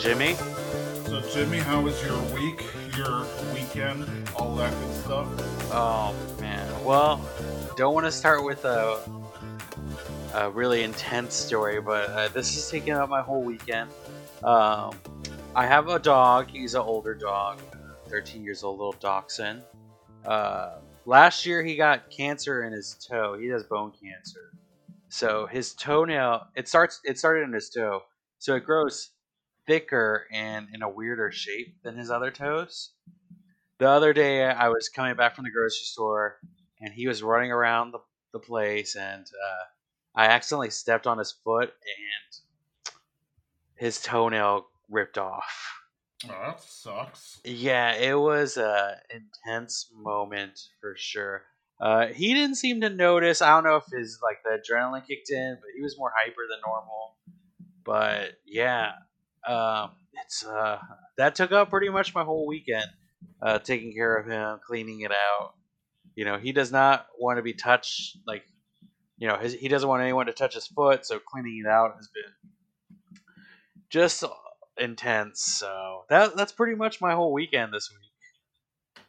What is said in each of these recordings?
Jimmy. So, Jimmy, how was your week, your weekend, all that good stuff? Oh, man. Well, don't want to start with a, a really intense story, but uh, this is taking up my whole weekend. Um, I have a dog. He's an older dog, 13 years old, little dachshund. Uh, last year, he got cancer in his toe. He has bone cancer. So his toenail it starts it started in his toe. So it grows thicker and in a weirder shape than his other toes. The other day I was coming back from the grocery store and he was running around the, the place and uh, I accidentally stepped on his foot and his toenail ripped off. Oh, that sucks. Yeah, it was a intense moment for sure. Uh, he didn't seem to notice. I don't know if his like the adrenaline kicked in, but he was more hyper than normal. But yeah, um, it's uh, that took up pretty much my whole weekend. Uh, taking care of him, cleaning it out. You know, he does not want to be touched. Like, you know, his, he doesn't want anyone to touch his foot. So cleaning it out has been just intense. So that that's pretty much my whole weekend this week.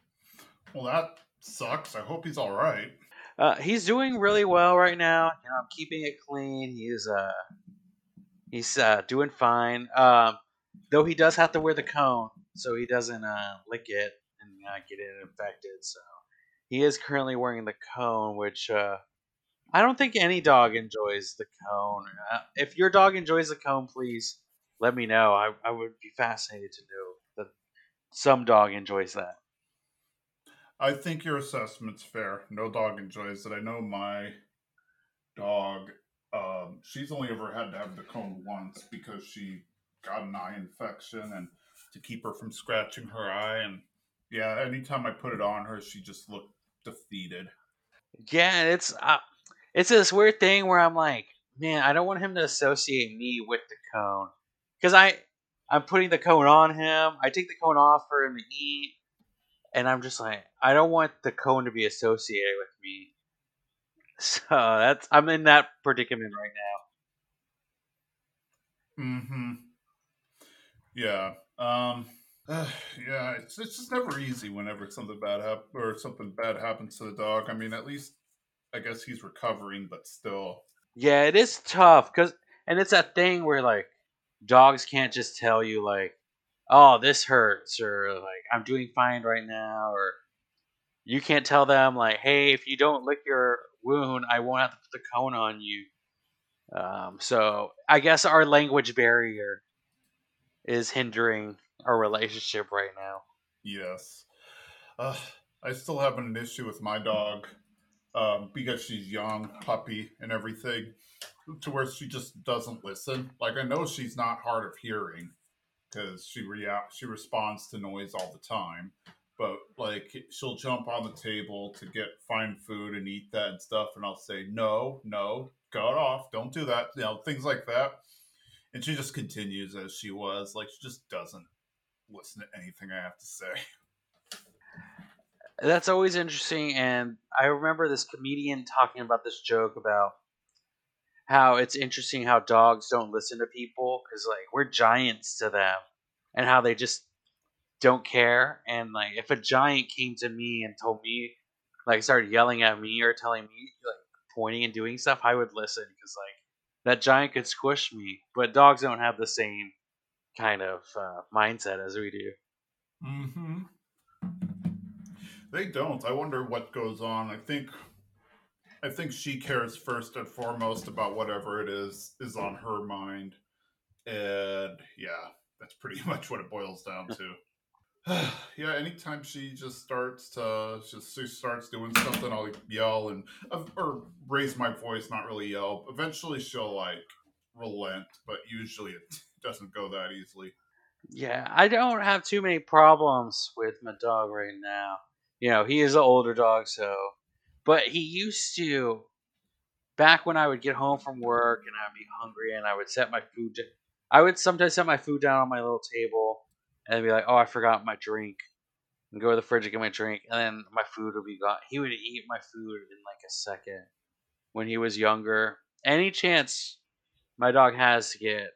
Well, that sucks. I hope he's all right. Uh, he's doing really well right now. You know, I'm keeping it clean. He's uh, he's uh, doing fine. Um, though he does have to wear the cone, so he doesn't uh, lick it and uh, get it infected. So he is currently wearing the cone, which uh, I don't think any dog enjoys the cone. Uh, if your dog enjoys the cone, please let me know. I, I would be fascinated to know that some dog enjoys that. I think your assessment's fair. No dog enjoys it. I know my dog, um, she's only ever had to have the cone once because she got an eye infection and to keep her from scratching her eye. And yeah, anytime I put it on her, she just looked defeated. Yeah, it's uh, it's this weird thing where I'm like, man, I don't want him to associate me with the cone because I I'm putting the cone on him. I take the cone off for him to eat and I'm just like, I don't want the cone to be associated with me. So that's I'm in that predicament right now. Mm-hmm. Yeah. Um. Uh, yeah. It's it's just never easy whenever something bad happens or something bad happens to the dog. I mean, at least I guess he's recovering, but still. Yeah, it is tough because, and it's that thing where like dogs can't just tell you like oh, this hurts, or like, I'm doing fine right now, or you can't tell them, like, hey, if you don't lick your wound, I won't have to put the cone on you. Um, so I guess our language barrier is hindering our relationship right now. Yes. Uh, I still have an issue with my dog um, because she's young, puppy, and everything, to where she just doesn't listen. Like, I know she's not hard of hearing, because she react she responds to noise all the time but like she'll jump on the table to get find food and eat that and stuff and i'll say no no cut off don't do that you know things like that. And she just continues as she was like she just doesn't listen to anything i have to say. That's always interesting and i remember this comedian talking about this joke about how it's interesting how dogs don't listen to people because like we're giants to them and how they just don't care. And like if a giant came to me and told me like started yelling at me or telling me like pointing and doing stuff i would listen because like that giant could squish me. But dogs don't have the same kind of uh, mindset as we do. Mm-hmm. They don't. I wonder what goes on. I think I think she cares first and foremost about whatever it is is on her mind. And yeah, that's pretty much what it boils down to. yeah, anytime she just starts to just she starts doing something, I'll yell and or raise my voice, not really yell. Eventually, she'll like relent, but usually it doesn't go that easily. Yeah, I don't have too many problems with my dog right now. You know, he is an older dog, so but he used to, back when I would get home from work and I'd be hungry and I would set my food, I would sometimes set my food down on my little table and be like, oh, I forgot my drink. And go to the fridge and get my drink, and then my food would be gone. He would eat my food in like a second when he was younger. Any chance my dog has to get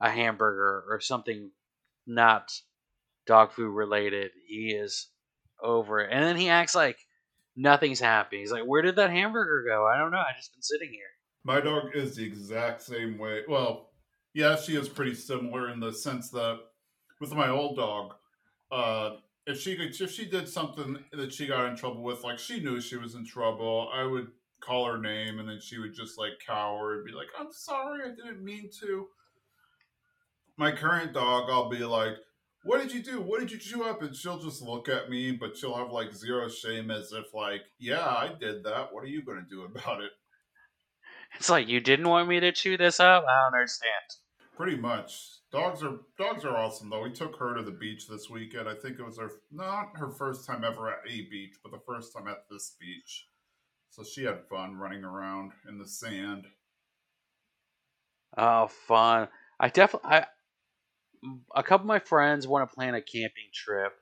a hamburger or something not dog food related, he is over it. And then he acts like nothing's happening. He's like, "Where did that hamburger go? I don't know. I just been sitting here." My dog is the exact same way. Well, yeah, she is pretty similar in the sense that with my old dog, uh, if she could, if she did something that she got in trouble with, like she knew she was in trouble, I would call her name and then she would just like cower and be like, "I'm sorry, I didn't mean to." My current dog, I'll be like, what did you do? What did you chew up? And she'll just look at me, but she'll have like zero shame as if like, yeah, I did that. What are you going to do about it? It's like you didn't want me to chew this up. I don't understand. Pretty much. Dogs are dogs are awesome though. We took her to the beach this weekend. I think it was her not her first time ever at a beach, but the first time at this beach. So she had fun running around in the sand. Oh, fun! I definitely I a couple of my friends want to plan a camping trip,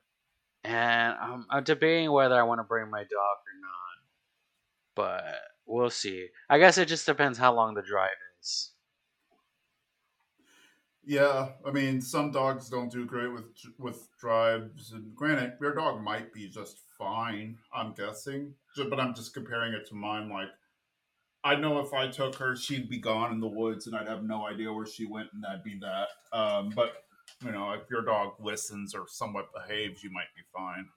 and I'm, I'm debating whether I want to bring my dog or not. But we'll see. I guess it just depends how long the drive is. Yeah, I mean, some dogs don't do great with with drives, and granted, your dog might be just fine. I'm guessing, but I'm just comparing it to mine. Like, I know if I took her, she'd be gone in the woods, and I'd have no idea where she went, and that'd be that. Um, but you know, if your dog listens or somewhat behaves, you might be fine.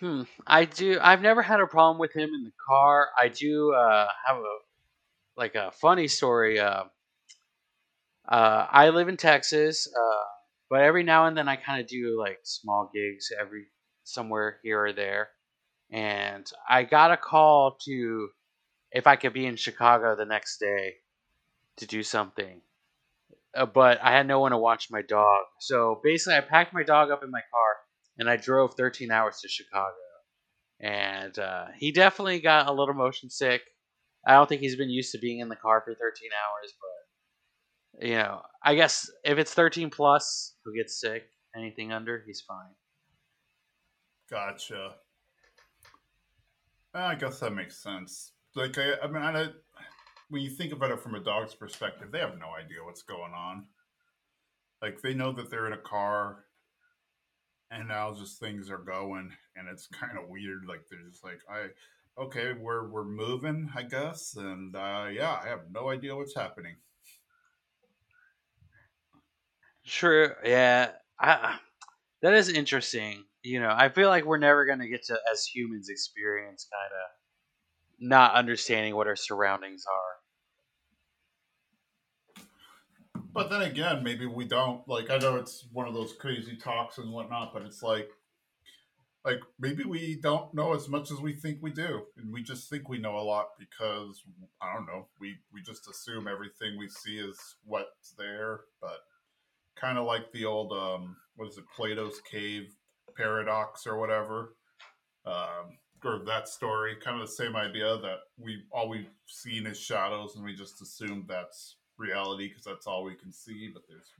Hmm. I do. I've never had a problem with him in the car. I do uh, have a like a funny story. Uh, uh, I live in Texas, uh, but every now and then I kind of do like small gigs every somewhere here or there, and I got a call to if I could be in Chicago the next day to do something uh, but I had no one to watch my dog. So basically, I packed my dog up in my car and I drove 13 hours to Chicago. And uh, he definitely got a little motion sick. I don't think he's been used to being in the car for 13 hours, but you know, I guess if it's 13 plus, who gets sick? Anything under, he's fine. Gotcha. I guess that makes sense. Like, I, I mean, I, when you think about it from a dog's perspective, they have no idea what's going on. Like they know that they're in a car and now just things are going and it's kind of weird. Like they're just like, I okay, we're we're moving, I guess, and uh, yeah, I have no idea what's happening. True. Yeah. I, that is interesting. You know, I feel like we're never going to get to, as humans, experience kind of not understanding what our surroundings are. But then again, maybe we don't. Like, I know it's one of those crazy talks and whatnot, but it's like, like maybe we don't know as much as we think we do, and we just think we know a lot because I don't know. We we just assume everything we see is what's there, but kind of like the old um, what is it, Plato's cave paradox or whatever. Um, or that story, kind of the same idea that we all we've seen is shadows, and we just assume that's reality because that's all we can see, but there's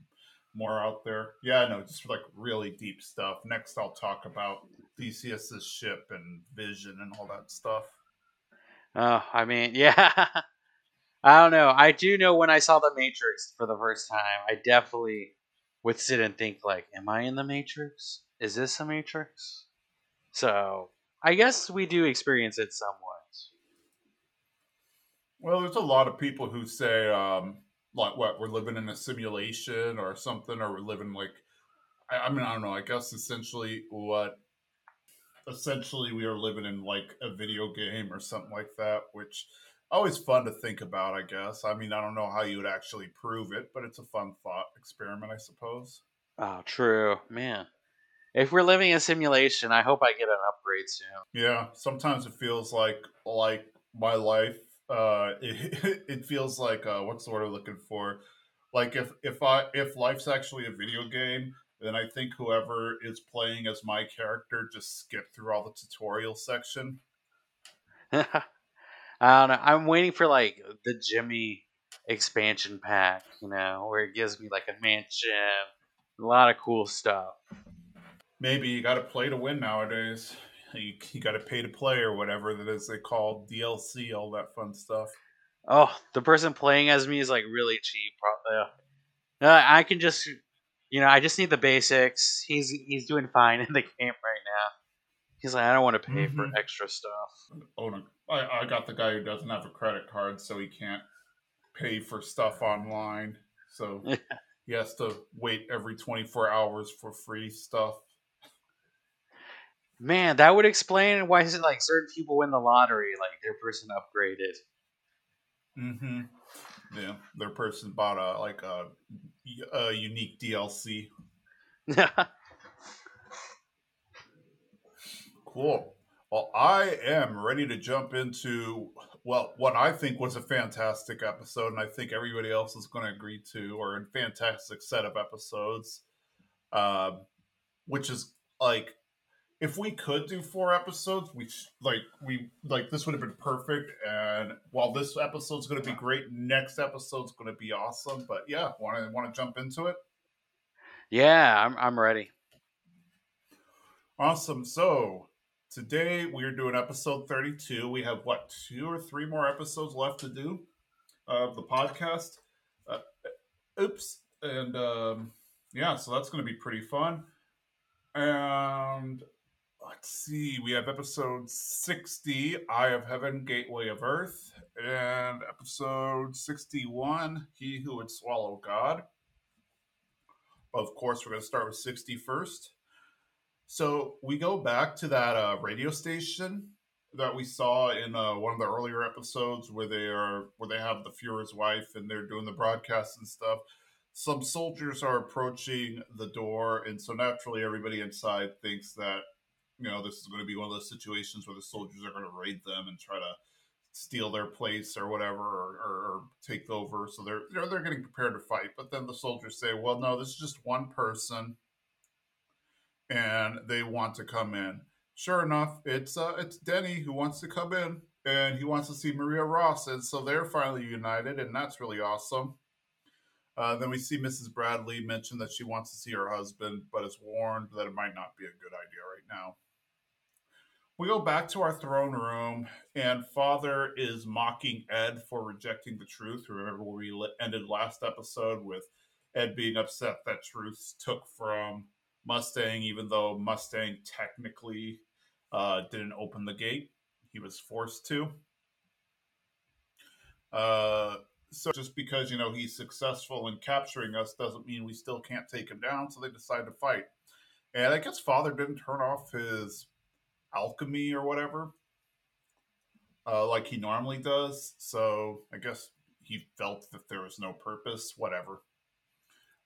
more out there. Yeah, no, just like really deep stuff. Next, I'll talk about Theseus's ship and vision and all that stuff. Oh, I mean, yeah. I don't know. I do know when I saw the Matrix for the first time, I definitely would sit and think like, "Am I in the Matrix? Is this a Matrix?" So I guess we do experience it somewhat. Well, there's a lot of people who say, um, like, what we're living in a simulation or something, or we're living like, I, I mean, I don't know. I guess essentially what, essentially we are living in like a video game or something like that, which always fun to think about. I guess. I mean, I don't know how you would actually prove it, but it's a fun thought experiment, I suppose. Oh, true, man. If we're living a simulation, I hope I get an upgrade soon. Yeah, sometimes it feels like like my life uh, it, it feels like uh, what's the word I'm looking for? Like if if I if life's actually a video game, then I think whoever is playing as my character just skip through all the tutorial section. I don't know. I'm waiting for like the Jimmy expansion pack, you know, where it gives me like a mansion, a lot of cool stuff. Maybe you got to play to win nowadays you, you got to pay to play or whatever that is they call DLC, all that fun stuff. Oh, the person playing as me is like really cheap. Probably. Uh, I can just, you know, I just need the basics. He's he's doing fine in the game right now. He's like, I don't want to pay mm-hmm. for extra stuff. Oh no, I, I got the guy who doesn't have a credit card, so he can't pay for stuff online. So he has to wait every 24 hours for free stuff. Man, that would explain why is it like certain people win the lottery, like their person upgraded. Mm-hmm. Yeah, their person bought a like a, a unique DLC. cool. Well, I am ready to jump into well, what I think was a fantastic episode, and I think everybody else is going to agree to, or a fantastic set of episodes, uh, which is like if we could do four episodes, we like we like this would have been perfect. And while this episode's going to be great, next episode's going to be awesome. But yeah, want to want to jump into it? Yeah, I'm I'm ready. Awesome. So today we are doing episode 32. We have what two or three more episodes left to do of the podcast. Uh, oops, and um, yeah, so that's going to be pretty fun. And let's see, we have episode 60, Eye of Heaven, Gateway of Earth, and episode 61, He Who Would Swallow God. Of course, we're going to start with 60 first. So we go back to that uh, radio station that we saw in uh, one of the earlier episodes where they are where they have the Fuhrer's wife and they're doing the broadcast and stuff. Some soldiers are approaching the door, and so naturally everybody inside thinks that you know this is going to be one of those situations where the soldiers are going to raid them and try to steal their place or whatever or, or, or take over so they're know, they're getting prepared to fight but then the soldiers say well no this is just one person and they want to come in sure enough it's uh it's denny who wants to come in and he wants to see maria ross and so they're finally united and that's really awesome uh, then we see Mrs. Bradley mention that she wants to see her husband, but is warned that it might not be a good idea right now we go back to our throne room, and Father is mocking Ed for rejecting the truth. Remember we ended last episode with Ed being upset that Truth took from Mustang, even though Mustang technically uh, didn't open the gate. He was forced to. Uh, so just because you know he's successful in capturing us doesn't mean we still can't take him down. So they decide to fight. And I guess Father didn't turn off his alchemy or whatever, uh, like he normally does. So I guess he felt that there was no purpose, whatever.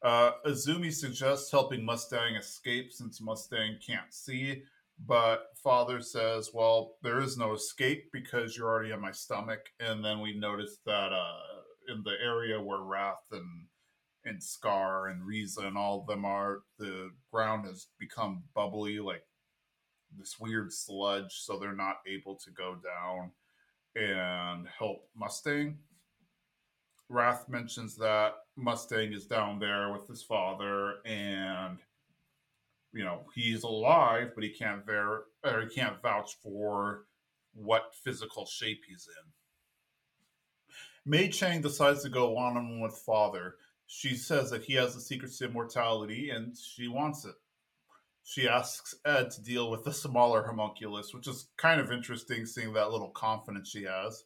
Uh, Izumi suggests helping Mustang escape since Mustang can't see, but Father says, well, there is no escape because you're already in my stomach. And then we notice that uh, in the area where Wrath and and Scar and Riza and all of them are, the ground has become bubbly, like this weird sludge, so they're not able to go down and help Mustang. Wrath mentions that Mustang is down there with his father, and you know he's alive, but he can't ver or he can't vouch for what physical shape he's in. May Chang decides to go on with father. She says that he has the secrets to immortality, and she wants it she asks Ed to deal with the smaller homunculus, which is kind of interesting seeing that little confidence she has.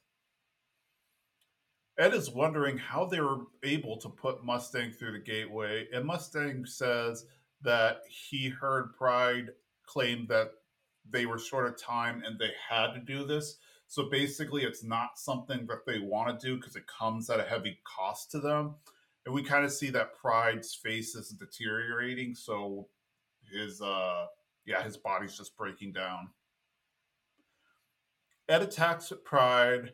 Ed is wondering how they were able to put Mustang through the gateway, and Mustang says that he heard Pride claim that they were short of time and they had to do this. So basically, it's not something that they want to do because it comes at a heavy cost to them. And we kind of see that Pride's face is deteriorating. So his uh yeah, his body's just breaking down. Ed attacks Pride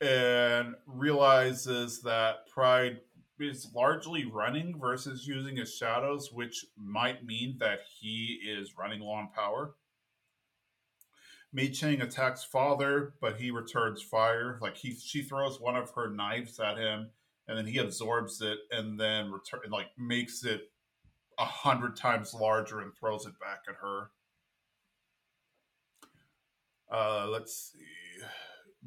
and realizes that Pride is largely running versus using his shadows, which might mean that he is running low on power. May Chang attacks father, but he returns fire. Like he, she throws one of her knives at him, and then he absorbs it, and then return like makes it a hundred times larger and throws it back at her. Uh, let's see.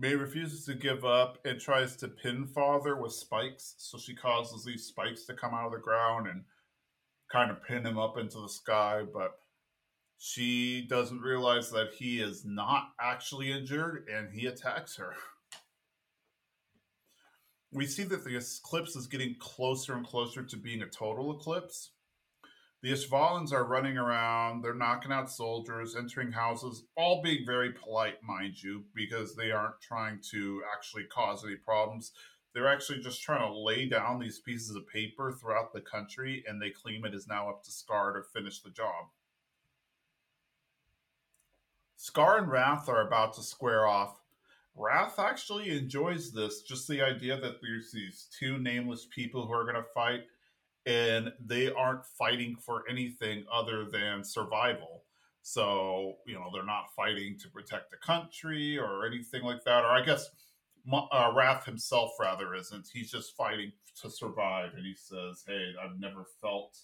May refuses to give up and tries to pin Father with spikes. So she causes these spikes to come out of the ground and kind of pin him up into the sky. But she doesn't realize that he is not actually injured and he attacks her. We see that the eclipse is getting closer and closer to being a total eclipse. The Ishvalans are running around, they're knocking out soldiers, entering houses, all being very polite, mind you, because they aren't trying to actually cause any problems. They're actually just trying to lay down these pieces of paper throughout the country, and they claim it is now up to Scar to finish the job. Scar and Wrath are about to square off. Wrath actually enjoys this, just the idea that there's these two nameless people who are going to fight and they aren't fighting for anything other than survival. So, you know, they're not fighting to protect the country or anything like that. Or I guess uh, Wrath himself, rather, isn't. He's just fighting to survive. And he says, Hey, I've never felt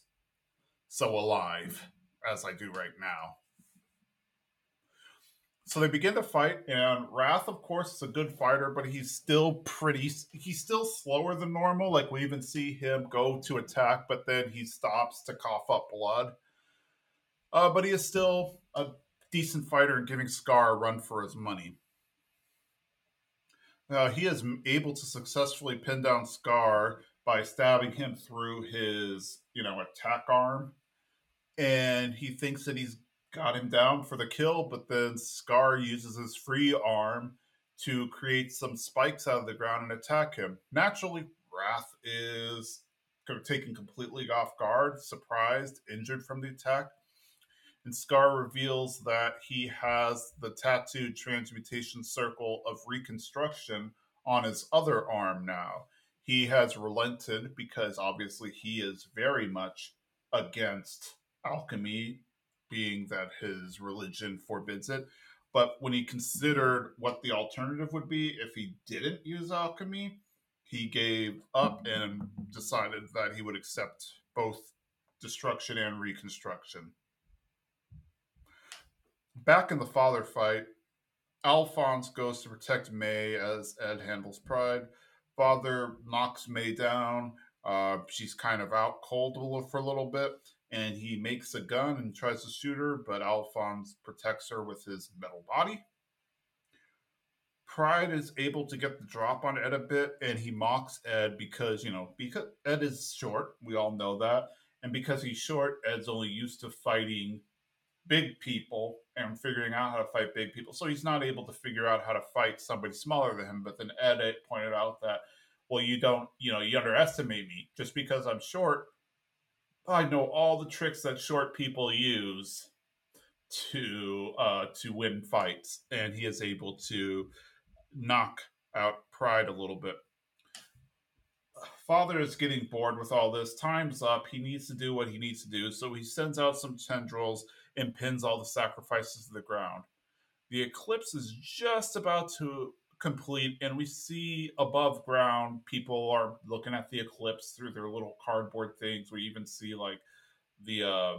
so alive as I do right now. So they begin to fight, and Wrath, of course, is a good fighter, but he's still pretty. He's still slower than normal. Like we even see him go to attack, but then he stops to cough up blood. Uh, but he is still a decent fighter and giving Scar a run for his money. Uh, he is able to successfully pin down Scar by stabbing him through his, you know, attack arm, and he thinks that he's got him down for the kill, but then Scar uses his free arm to create some spikes out of the ground and attack him. Naturally, Wrath is taken completely off guard, surprised, injured from the attack. And Scar reveals that he has the tattooed transmutation circle of reconstruction on his other arm now. He has relented because obviously he is very much against alchemy being that his religion forbids it. But when he considered what the alternative would be if he didn't use alchemy, he gave up and decided that he would accept both destruction and reconstruction. Back in the father fight, Alphonse goes to protect May as Ed handles Pride. Father knocks May down. Uh, she's kind of out cold for a little bit and he makes a gun and tries to shoot her, but Alphonse protects her with his metal body. Pride is able to get the drop on Ed a bit, and he mocks Ed because, you know, because Ed is short. We all know that. And because he's short, Ed's only used to fighting big people and figuring out how to fight big people. So he's not able to figure out how to fight somebody smaller than him. But then Ed pointed out that, well, you don't, you know, you underestimate me. Just because I'm short I know all the tricks that short people use to uh, to win fights, and he is able to knock out Pride a little bit. Father is getting bored with all this. Time's up. He needs to do what he needs to do, so he sends out some tendrils and pins all the sacrifices to the ground. The eclipse is just about to complete and we see above ground people are looking at the eclipse through their little cardboard things. We even see like the uh,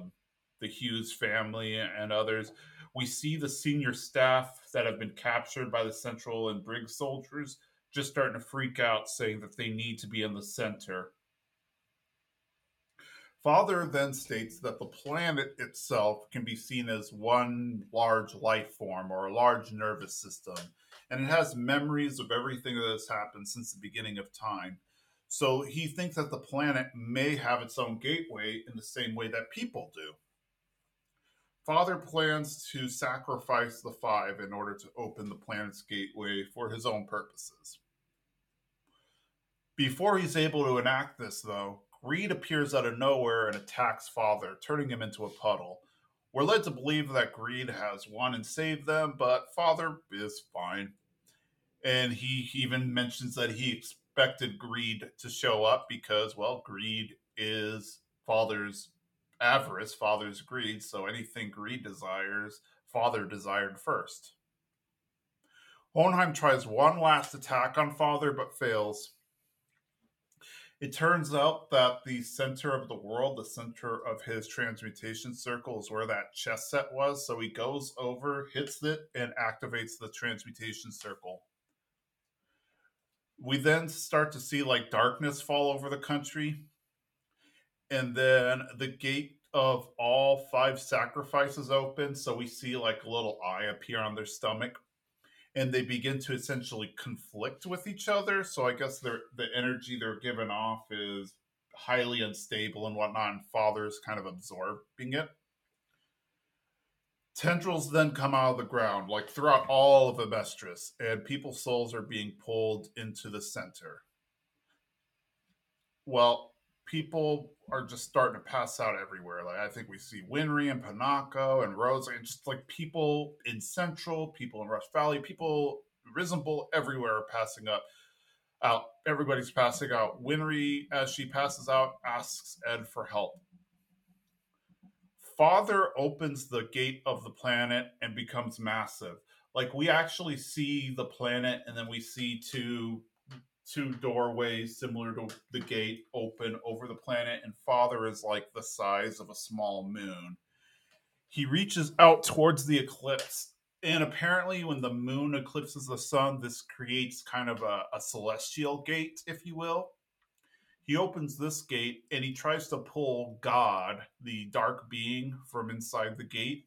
the hughes family and others. We see the senior staff that have been captured by the central and briggs soldiers just starting to freak out saying that they need to be in the center. Father then states that the planet itself can be seen as one large life form or a large nervous system, and it has memories of everything that has happened since the beginning of time. So he thinks that the planet may have its own gateway in the same way that people do. Father plans to sacrifice the five in order to open the planet's gateway for his own purposes. Before he's able to enact this, though, Greed appears out of nowhere and attacks Father, turning him into a puddle. We're led to believe that Greed has won and saved them, but Father is fine. And he even mentions that he expected Greed to show up because, well, Greed is Father's avarice, Father's greed. So anything Greed desires, Father desired first. Hohenheim tries one last attack on Father but fails. It turns out that the center of the world, the center of his transmutation circle, is where that chess set was. So he goes over, hits it, and activates the transmutation circle. We then start to see like darkness fall over the country. And then the gate of all five sacrifices open. So we see like a little eye appear on their stomach. And they begin to essentially conflict with each other. So I guess the energy they're giving off is highly unstable and whatnot, and father's kind of absorbing it. Tendrils then come out of the ground, like throughout all of Amestris, and people's souls are being pulled into the center. Well, people are just starting to pass out everywhere. Like I think we see Winry and Pinako and Rosa, and just like people in Central, people in Rush Valley, people Resembool everywhere are passing up out. Everybody's passing out. Winry, as she passes out, asks Ed for help. Father opens the gate of the planet and becomes massive. Like we actually see the planet, and then we see two two doorways similar to the gate open over the planet, and Father is like the size of a small moon. He reaches out towards the eclipse and apparently when the moon eclipses the sun this creates kind of a, a, celestial gate if you will he opens this gate and he tries to pull god the dark being from inside the gate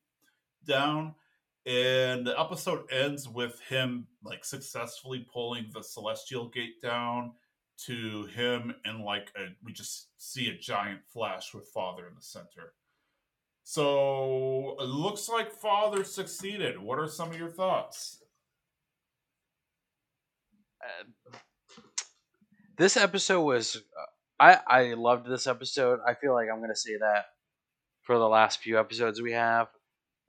down and the episode ends with him like successfully pulling the celestial gate down to him and like a, we just see a giant flash with father in the center so it looks like Father succeeded. What are some of your thoughts? Uh, this episode was uh, I I loved this episode. I feel like I'm gonna say that for the last few episodes we have.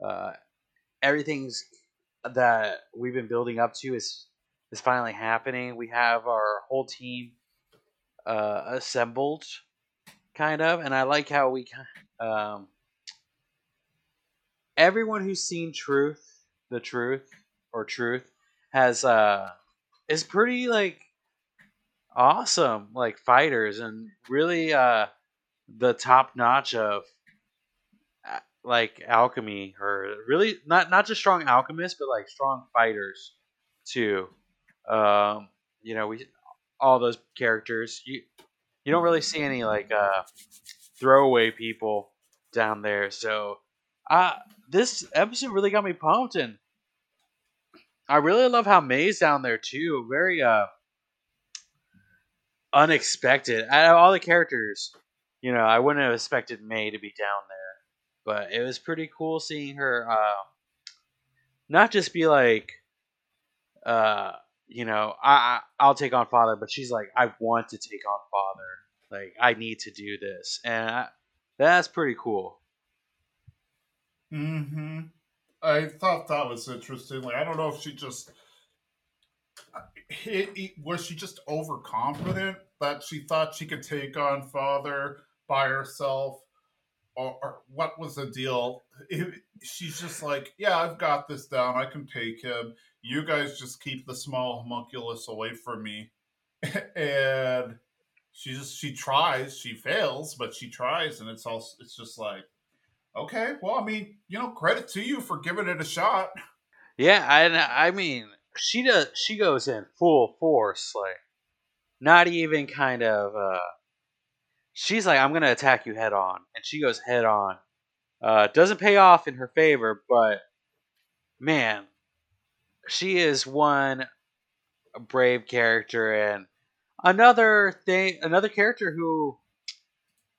Uh, everything's that we've been building up to is is finally happening. We have our whole team uh, assembled, kind of, and I like how we um, everyone who's seen Truth, the Truth or Truth, has uh is pretty like awesome like fighters and really uh the top notch of uh, like alchemy or really not not just strong alchemists but like strong fighters too um you know we all those characters you you don't really see any like uh throwaway people down there so uh this episode really got me pumped, and I really love how May's down there too. Very uh unexpected. Out of all the characters, you know, I wouldn't have expected May to be down there, but it was pretty cool seeing her uh, not just be like, uh, you know, I, I will take on Father, but she's like, I want to take on Father. Like, I need to do this, and I, that's pretty cool. Hmm. I thought that was interesting. Like, I don't know if she just it, it, was she just overconfident that she thought she could take on father by herself, or, or what was the deal? It, she's just like, yeah, I've got this down. I can take him. You guys just keep the small homunculus away from me, and she just she tries. She fails, but she tries, and it's all it's just like Okay, well, I mean, you know, credit to you for giving it a shot. Yeah, I, I mean, she does. She goes in full force, like not even kind of. uh She's like, "I'm gonna attack you head on," and she goes head on. Uh, doesn't pay off in her favor, but man, she is one brave character and another thing, another character who,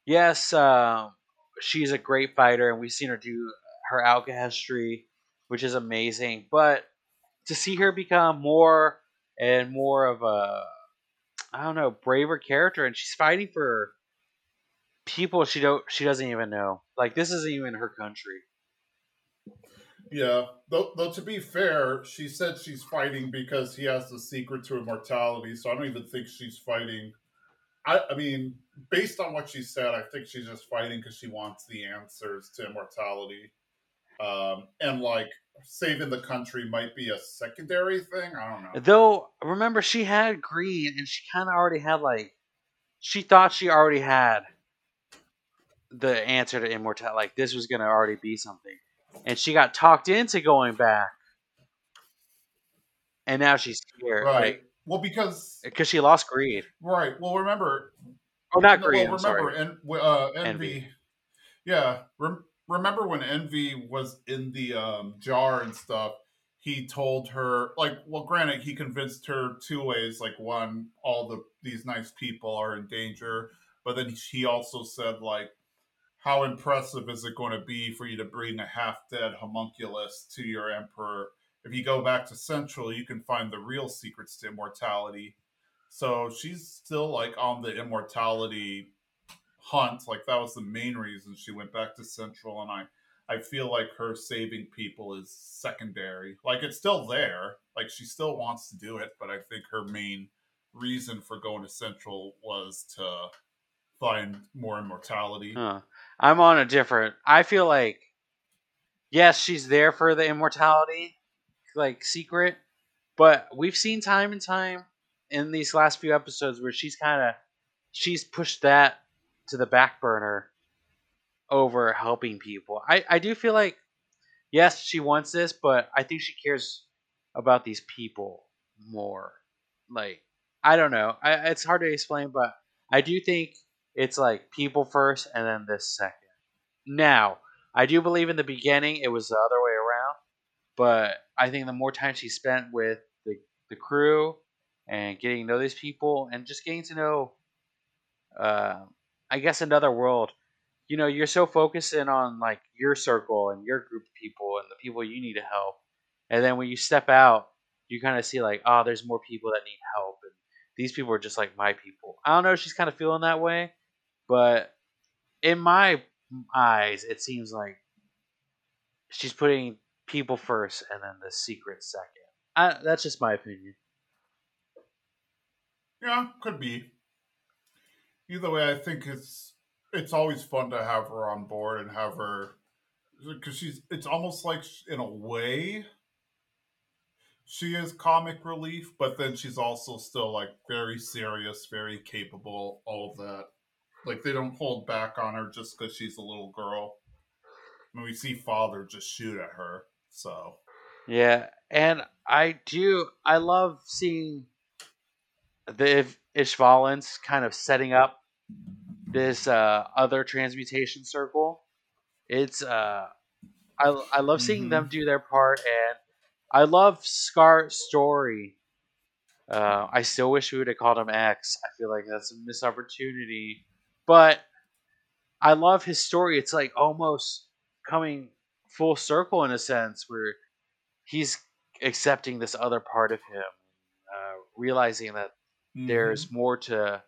yes, um, she's a great fighter, and we've seen her do her alchemy, which is amazing. But to see her become more and more of a, I don't know, braver character, and she's fighting for people she don't she doesn't even know. Like this isn't even her country. Yeah, though, though to be fair, she said she's fighting because he has the secret to immortality. So I don't even think she's fighting I, I mean, based on what she said, I think she's just fighting because she wants the answers to immortality. Um, and like saving the country might be a secondary thing. I don't know. Though, remember, she had greed and she kind of already had like, she thought she already had the answer to immortality. Like, this was going to already be something. And she got talked into going back. And now she's here. Right. Like, Well, because because she lost greed. Right. Well, remember. Oh, not greed. Well, remember, en- uh, envy. envy. Yeah. Rem- remember when envy was in the um, jar and stuff? He told her, like, well, granted, he convinced her two ways. Like, one, all the these nice people are in danger, but then he also said, like, how impressive is it going to be for you to bring a half dead homunculus to your emperor? If you go back to Central, you can find the real secrets to immortality. So she's still like on the immortality hunt. Like that was the main reason she went back to Central, and I I feel like her saving people is secondary. Like it's still there. Like she still wants to do it, but I think her main reason for going to Central was to find more immortality. Huh. I'm on a different. I feel like, yes, she's there for the immortality, like secret, but we've seen time and time in these last few episodes where she's kind of she's pushed that to the back burner over helping people. I I do feel like yes, she wants this, but I think she cares about these people more. Like I don't know. I, it's hard to explain, but I do think it's like people first and then this second. Now, I do believe in the beginning it was the other way around, but I think the more time she spent with the, the crew and getting to know these people and just getting to know, uh, I guess, another world. You know, you're so focused in on like your circle and your group of people and the people you need to help, and then when you step out, you kind of see like, oh, there's more people that need help, and these people are just like my people. I don't know. She's kind of feeling that way, but in my eyes, it seems like she's putting people first and then the secret second. I, that's just my opinion. Yeah, could be. Either way, I think it's it's always fun to have her on board and have her because she's. It's almost like in a way she is comic relief, but then she's also still like very serious, very capable, all of that. Like they don't hold back on her just because she's a little girl. Mean, we see father just shoot at her. So yeah, and I do. I love seeing the Ishvalans kind of setting up this uh, other transmutation circle. It's uh, I I love seeing mm-hmm. them do their part, and I love Scar's story. Uh, I still wish we would have called him X. I feel like that's a missed opportunity but I love his story. It's like almost coming full circle in a sense where he's accepting this other part of him, uh, realizing that mm-hmm. there's more to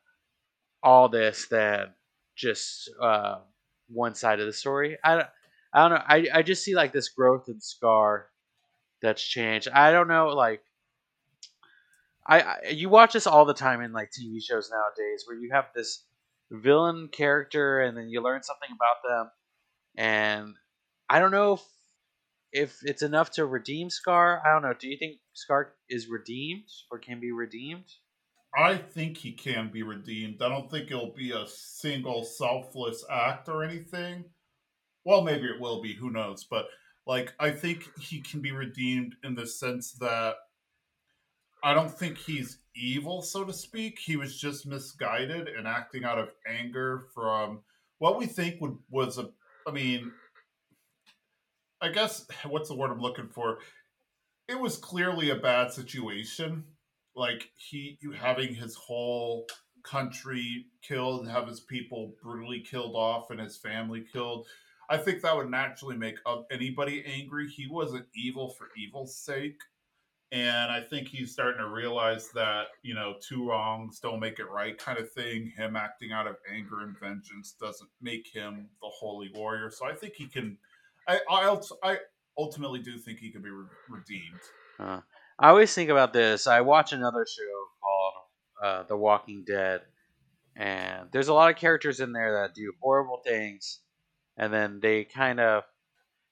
all this than just uh, one side of the story. I don't, I don't know. I, I just see like this growth and Scar that's changed. I don't know, like I, I you watch this all the time in like TV shows nowadays where you have this villain character and then you learn something about them and i don't know if, if it's enough to redeem scar i don't know do you think scar is redeemed or can be redeemed i think he can be redeemed i don't think it'll be a single selfless act or anything well maybe it will be who knows but like i think he can be redeemed in the sense that I don't think he's evil, so to speak. He was just misguided and acting out of anger from what we think would, was a. I mean, I guess what's the word I'm looking for? It was clearly a bad situation. Like he having his whole country killed, have his people brutally killed off, and his family killed. I think that would naturally make anybody angry. He wasn't evil for evil's sake and I think he's starting to realize that you know two wrongs don't make it right, kind of thing. Him acting out of anger and vengeance doesn't make him the holy warrior. So I think he can. I I, I ultimately do think he can be re- redeemed. I always think about this. I watch another show called uh, The Walking Dead, and there's a lot of characters in there that do horrible things, and then they kind of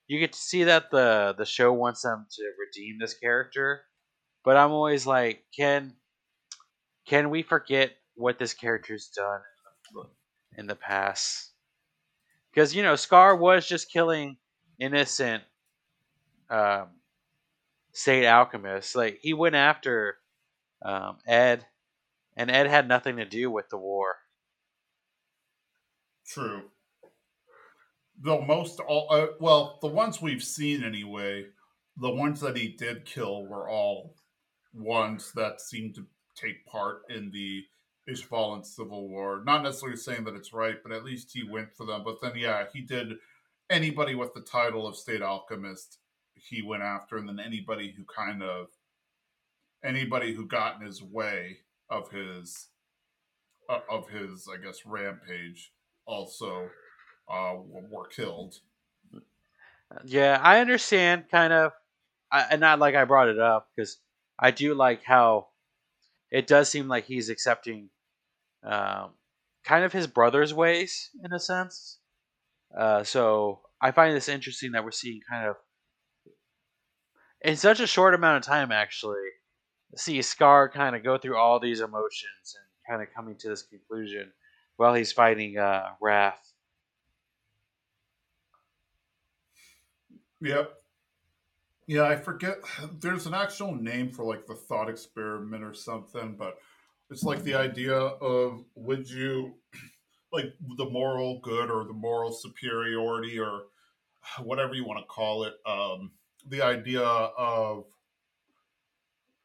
you get to see that the the show wants them to redeem this character, but I'm always like, can can we forget what this character's done in the past? Because you know, Scar was just killing innocent um, state alchemists. Like he went after um, Ed, and Ed had nothing to do with the war. True. Though most all uh, well, the ones we've seen anyway, the ones that he did kill were all ones that seemed to take part in the Ishvalan Civil War. Not necessarily saying that it's right, but at least he went for them. But then, yeah, he did anybody with the title of State Alchemist, he went after, and then anybody who kind of anybody who got in his way of his uh, of his, I guess, rampage also uh, were killed. Yeah, I understand kind of, I, and not like I brought it up because I do like how it does seem like he's accepting um, kind of his brother's ways in a sense. Uh, so I find this interesting that we're seeing kind of in such a short amount of time actually see Scar kind of go through all these emotions and kind of coming to this conclusion while he's fighting uh, Wrath. Yep. Yeah, I forget. There's an actual name for like the thought experiment or something, but it's like the idea of would you like the moral good or the moral superiority or whatever you want to call it. Um, the idea of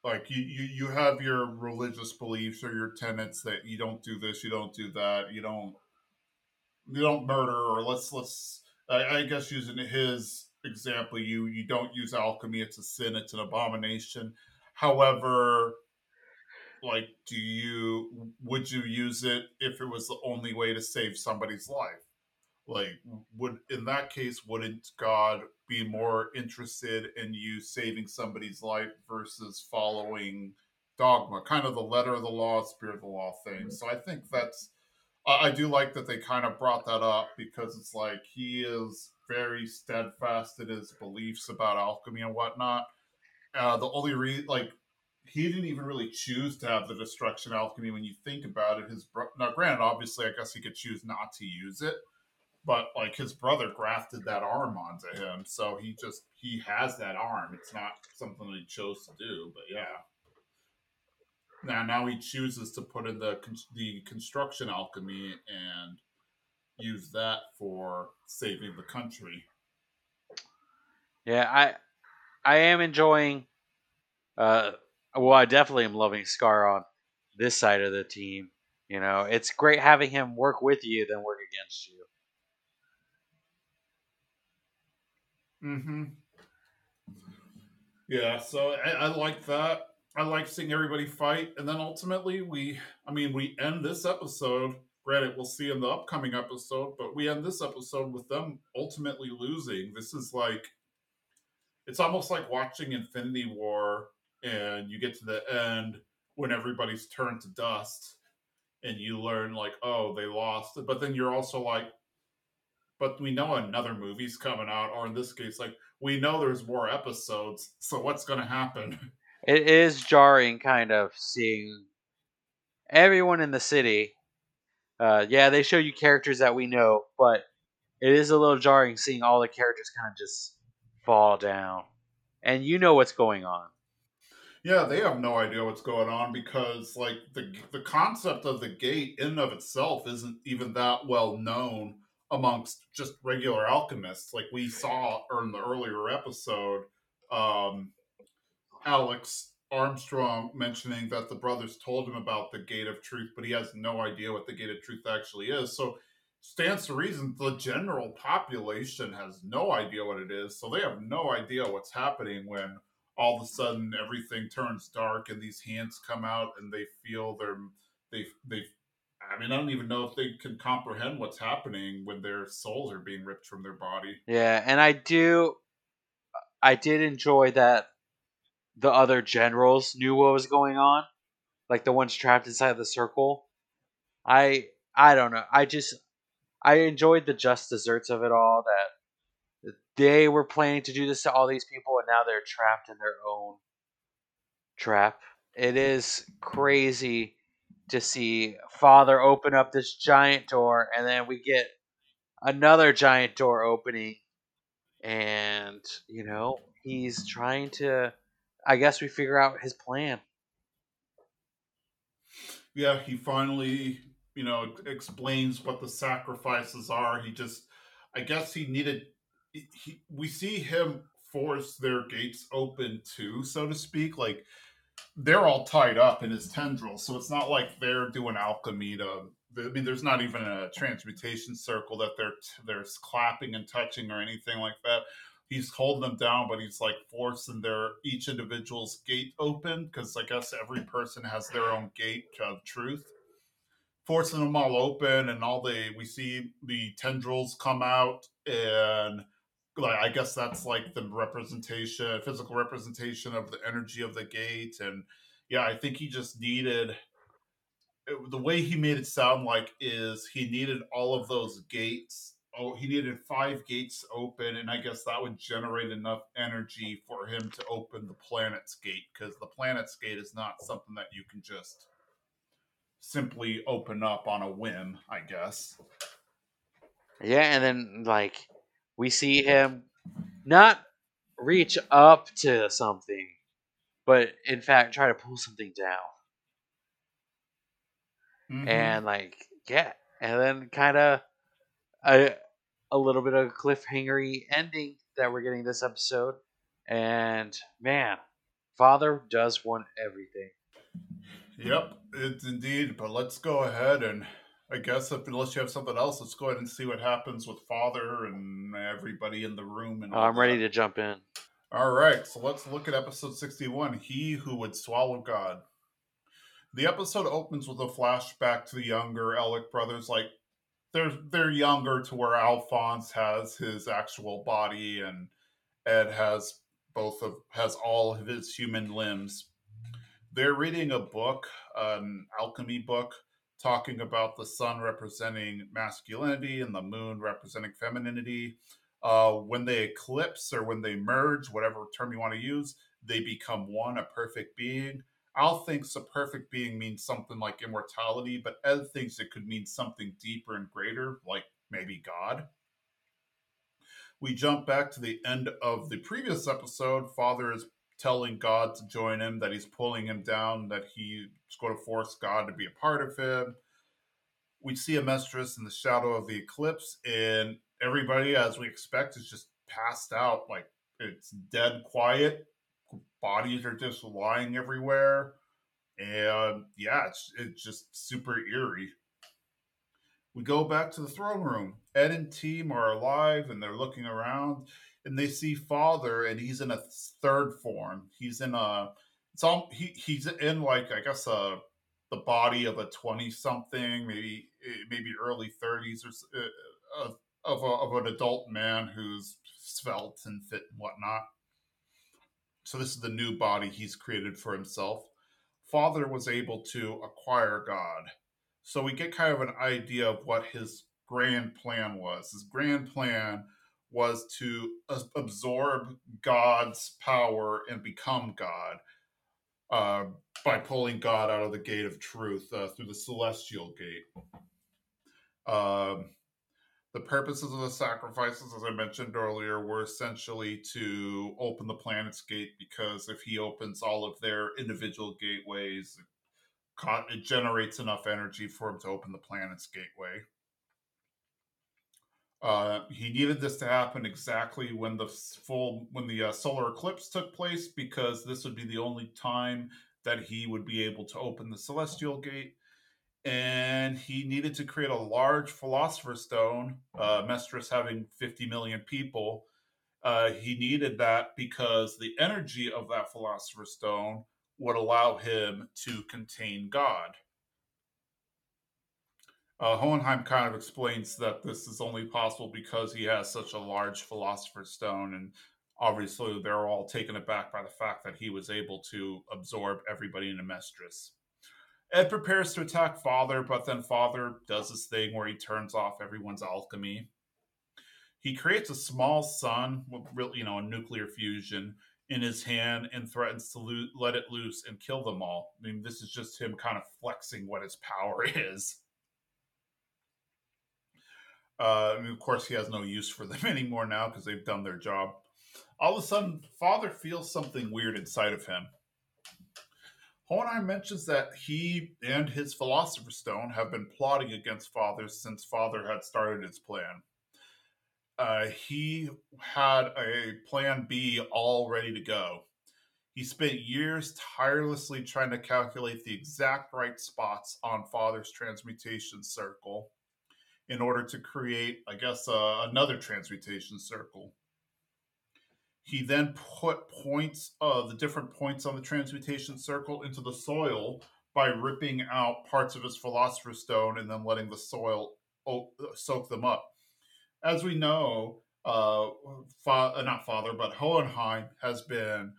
like you, you you have your religious beliefs or your tenets that you don't do this, you don't do that, you don't you don't murder, or let's let's I, I guess using his example, you you don't use alchemy; it's a sin, it's an abomination. However, like, do you would you use it if it was the only way to save somebody's life? Like, would in that case, wouldn't God be more interested in you saving somebody's life versus following dogma, kind of the letter of the law, spirit of the law thing? So I think that's I do like that they kind of brought that up because it's like he is very steadfast in his beliefs about alchemy and whatnot. Uh, the only reason, like, he didn't even really choose to have the destruction alchemy when you think about it. His bro- now, granted, obviously, I guess he could choose not to use it, but like his brother grafted that arm onto him, so he just he has that arm. It's not something that he chose to do, but yeah. Now, now he chooses to put in the the construction alchemy and use that for saving the country. Yeah, I I am enjoying. Uh, well, I definitely am loving Scar on this side of the team. You know, it's great having him work with you than work against you. Mm-hmm. Yeah, so I, I like that. I like seeing everybody fight, and then ultimately we, I mean, we end this episode. Granted, we'll see in the upcoming episode, but we end this episode with them ultimately losing. This is like, it's almost like watching Infinity War, and you get to the end when everybody's turned to dust, and you learn like, oh, they lost. But then you're also like, but we know another movie's coming out, or in this case, like we know there's more episodes. So what's going to happen? It is jarring, kind of seeing everyone in the city. Uh, yeah, they show you characters that we know, but it is a little jarring seeing all the characters kind of just fall down, and you know what's going on. Yeah, they have no idea what's going on because like the the concept of the gate in and of itself isn't even that well known amongst just regular alchemists. Like we saw in the earlier episode, um, Alex Armstrong mentioning that the brothers told him about the Gate of Truth, but he has no idea what the Gate of Truth actually is. So stands to reason the general population has no idea what it is. So they have no idea what's happening when all of a sudden everything turns dark and these hands come out and they feel their they they I mean, I don't even know if they can comprehend what's happening when their souls are being ripped from their body. Yeah, and I do, I did enjoy that the other generals knew what was going on, like the ones trapped inside the circle. I I don't know. I just I enjoyed the just desserts of it all. That they were planning to do this to all these people, and now they're trapped in their own trap. It is crazy to see Father open up this giant door, and then we get another giant door opening, and you know he's trying to. I guess we figure out his plan. yeah, he finally, you know, explains what the sacrifices are. He just, I guess he needed. He, we see him force their gates open too, so to speak. Like they're all tied up in his tendrils, so it's not like they're doing alchemy to. I mean, there's not even a transmutation circle that they're they're clapping and touching or anything like that. He's holding them down, but he's like forcing their each individual's gate open because I guess every person has their own gate of truth. Forcing them all open, and all the we see the tendrils come out and like I guess that's like the representation, physical representation of the energy of the gate, and yeah, I think he just needed it, the way he made it sound like is he needed all of those gates. Oh, he needed five gates open, and I guess that would generate enough energy for him to open the planet's gate because the planet's gate is not something that you can just simply open up on a whim. I guess. Yeah, and then like we see him not reach up to something, but in fact try to pull something down. Mm-hmm. And like, yeah, and then kind of a a little bit of a cliffhangery ending that we're getting this episode. And man, Father does want everything. Yep, it's indeed. But let's go ahead and I guess if, unless you have something else, let's go ahead and see what happens with Father and everybody in the room. And oh, I'm ready to jump in. All right, so let's look at episode 61 He Who Would Swallow God. The episode opens with a flashback to the younger Elric brothers. Like, they're, they're younger to where Alphonse has his actual body and Ed has both of has all of his human limbs. They're reading a book, an alchemy book talking about the sun representing masculinity and the moon representing femininity. Uh, when they eclipse or when they merge, whatever term you want to use, they become one, a perfect being. Al thinks a perfect being means something like immortality, but Ed thinks it could mean something deeper and greater, like maybe God. We jump back to the end of the previous episode. Father is telling God to join him, that he's pulling him down, that he's going to force God to be a part of him. We see a Amestris in the shadow of the eclipse, and everybody, as we expect, is just passed out. Like it's dead quiet. Bodies are just lying everywhere. And yeah, it's, it's just super eerie. We go back to the throne room. Ed and team are alive and they're looking around and they see father and he's in a third form. He's in a it's all he, he's in like i guess a the body of a 20 something maybe eh, maybe early 30s or uh, of, a, of an adult man who's svelte and fit and whatnot. So this is the new body he's created for himself. Father was able to acquire god. So we get kind of an idea of what his grand plan was. His grand plan was to absorb God's power and become God uh, by pulling God out of the gate of truth uh, through the celestial gate. Um, the purposes of the sacrifices, as I mentioned earlier, were essentially to open the planet's gate because if he opens all of their individual gateways, it generates enough energy for him to open the planet's gateway. Uh, he needed this to happen exactly when the full when the uh, solar eclipse took place because this would be the only time that he would be able to open the celestial gate. And he needed to create a large philosopher's stone uh, Amestris having 50 million people. Uh, he needed that because the energy of that philosopher's stone would allow him to contain god uh, Hohenheim kind of explains that this is only possible because he has such a large philosopher's stone, and obviously they're all taken aback by the fact that he was able to absorb everybody in Amestris. Ed prepares to attack Father, but then Father does this thing where he turns off everyone's alchemy. He creates a small sun, with you know, a nuclear fusion in his hand and threatens to lo- let it loose and kill them all. I mean, this is just him kind of flexing what his power is. Uh, I mean, of course, he has no use for them anymore now because they've done their job. All of a sudden, Father feels something weird inside of him. Hohenheim mentions that he and his Philosopher's Stone have been plotting against Father since Father had started his plan. Uh, he had a plan B all ready to go. He spent years tirelessly trying to calculate the exact right spots on Father's transmutation circle in order to create, I guess, uh, another transmutation circle. He then put points, of the different points on the transmutation circle into the soil by ripping out parts of his philosopher's stone and then letting the soil soak them up. As we know, uh, fa- uh, not father, but Hohenheim has been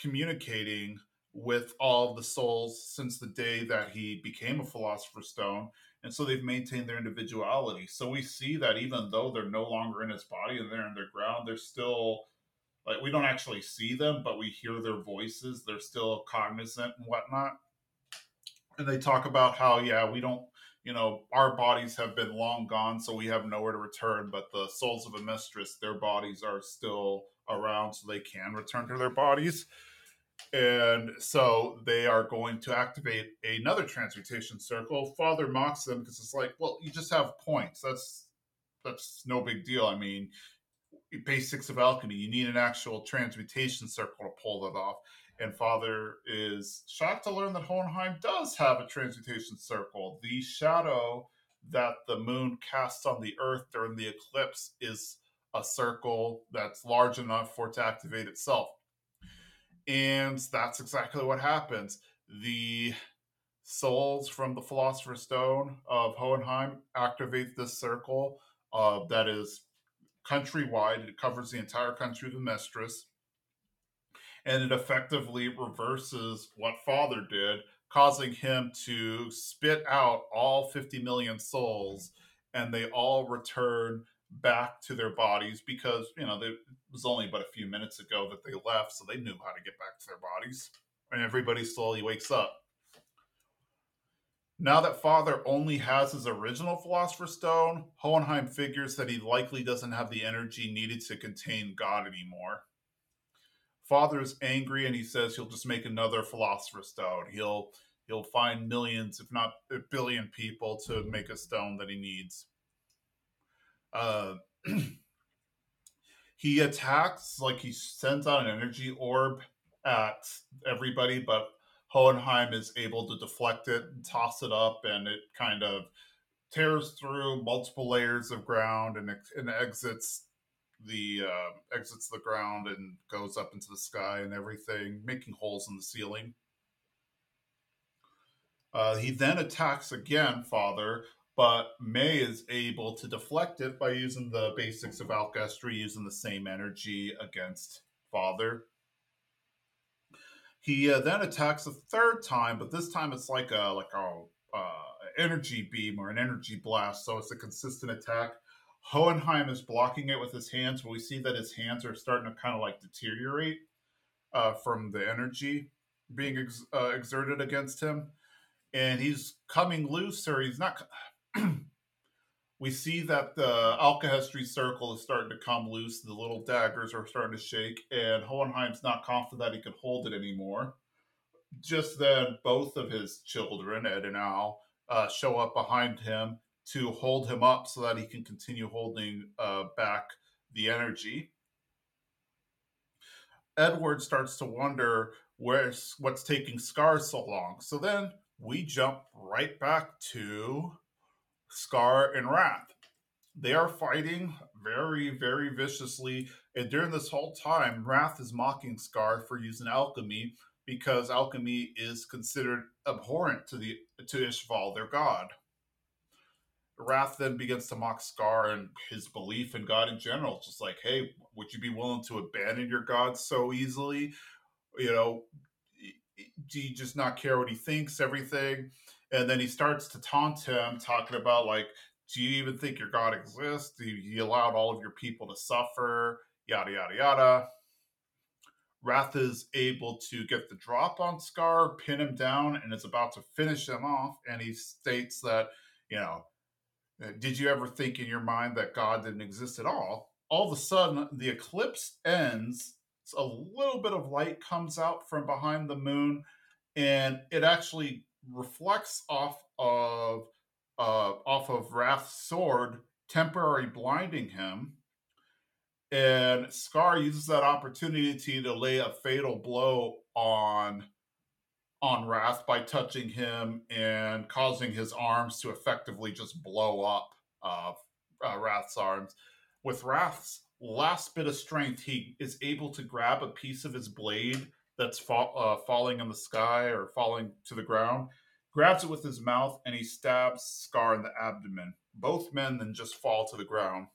communicating with all the souls since the day that he became a philosopher's stone and so they've maintained their individuality so we see that even though they're no longer in his body and they're underground they're still like we don't actually see them, but we hear their voices. They're still cognizant and whatnot. And they talk about how, yeah, we don't, you know, our bodies have been long gone, so we have nowhere to return. But the souls of Amestris, their bodies are still around, so they can return to their bodies. And so they are going to activate another transmutation circle. Father mocks them because it's like, well, you just have points. That's that's no big deal. I mean, basics of alchemy. You need an actual transmutation circle to pull that off. And Father is shocked to learn that Hohenheim does have a transmutation circle. The shadow that the moon casts on the earth during the eclipse is a circle that's large enough for it to activate itself. And that's exactly what happens. The souls from the Philosopher's Stone of Hohenheim activate this circle uh, that is countrywide. It covers the entire country of Amestris. And it effectively reverses what Father did, causing him to spit out all 50 million souls, and they all return back to their bodies because, you know, it was only but a few minutes ago that they left, so they knew how to get back to their bodies. And everybody slowly wakes up. Now that Father only has his original Philosopher's Stone, Hohenheim figures that he likely doesn't have the energy needed to contain God anymore. Father is angry and he says he'll just make another Philosopher's Stone. He'll he'll find millions, if not a billion people to make a stone that he needs. Uh, he attacks like he sends out an energy orb at everybody, but Hohenheim is able to deflect it and toss it up, and it kind of tears through multiple layers of ground and, and exits the uh, exits the ground and goes up into the sky and everything, making holes in the ceiling. Uh, he then attacks again, Father, but May is able to deflect it by using the basics of alchemy, using the same energy against Father. He uh, then attacks a third time, but this time it's like a like a uh, energy beam or an energy blast, so it's a consistent attack. Hohenheim is blocking it with his hands, but we see that his hands are starting to kind of like deteriorate uh, from the energy being ex- uh, exerted against him, and he's coming loose, or he's not. we see that the alkahestry circle is starting to come loose. The little daggers are starting to shake, and Hohenheim's not confident that he can hold it anymore. Just then, both of his children, Ed and Al, uh, show up behind him to hold him up so that he can continue holding uh, back the energy. Edward starts to wonder where's what's taking Scar so long. So then we jump right back to Scar and Wrath. They are fighting very, very viciously. And during this whole time, Wrath is mocking Scar for using alchemy because alchemy is considered abhorrent to the to Ishval, their god. Wrath then begins to mock Scar and his belief in God in general. Just like, hey, would you be willing to abandon your God so easily? You know, do you just not care what he thinks, everything? And then he starts to taunt him, talking about like, "Do you even think your God exists? You allowed all of your people to suffer? Yada yada yada." Wrath is able to get the drop on Scar, pin him down, and is about to finish him off. And he states that, you know, uh, did you ever think in your mind that God didn't exist at all? All of a sudden, the eclipse ends. A little bit of light comes out from behind the moon, and it actually reflects off of uh, off of Wrath's sword, temporarily blinding him. And Scar uses that opportunity to lay a fatal blow on on Wrath by touching him and causing his arms to effectively just blow up uh, uh, Wrath's arms. With Wrath's last bit of strength, he is able to grab a piece of his blade that's fa- uh, falling in the sky or falling to the ground, grabs it with his mouth, and he stabs Scar in the abdomen. Both men then just fall to the ground.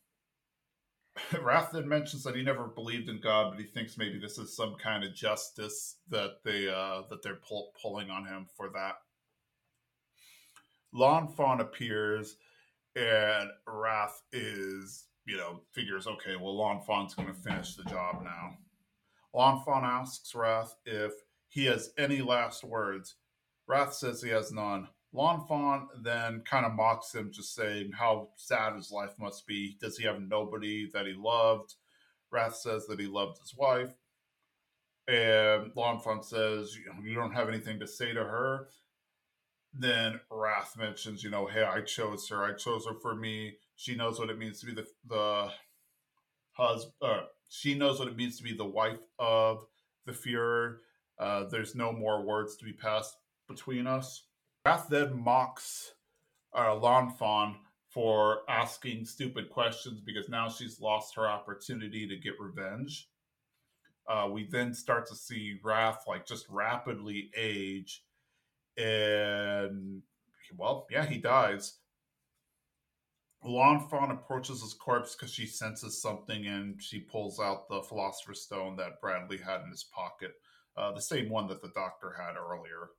Wrath then mentions that he never believed in God, but he thinks maybe this is some kind of justice that they uh, that they're pull- pulling on him for that. Lan Fan appears, and Wrath is you know figures okay, well Lan Fan's going to finish the job now. Lan asks Wrath if he has any last words. Wrath says he has none. Lan then kind of mocks him, just saying how sad his life must be. Does he have nobody that he loved? Wrath says that he loved his wife. And Lan says, You don't have anything to say to her. Then Wrath mentions, you know, hey, I chose her. I chose her for me. She knows what it means to be the the husband. Uh, she knows what it means to be the wife of the Fuhrer. Uh, there's no more words to be passed between us. Wrath then mocks uh, Lan Fan for asking stupid questions because now she's lost her opportunity to get revenge. Uh, we then start to see Wrath like just rapidly age, and well, yeah, he dies. Lan Fan approaches his corpse because she senses something and she pulls out the Philosopher's Stone that Bradley had in his pocket, uh, the same one that the doctor had earlier.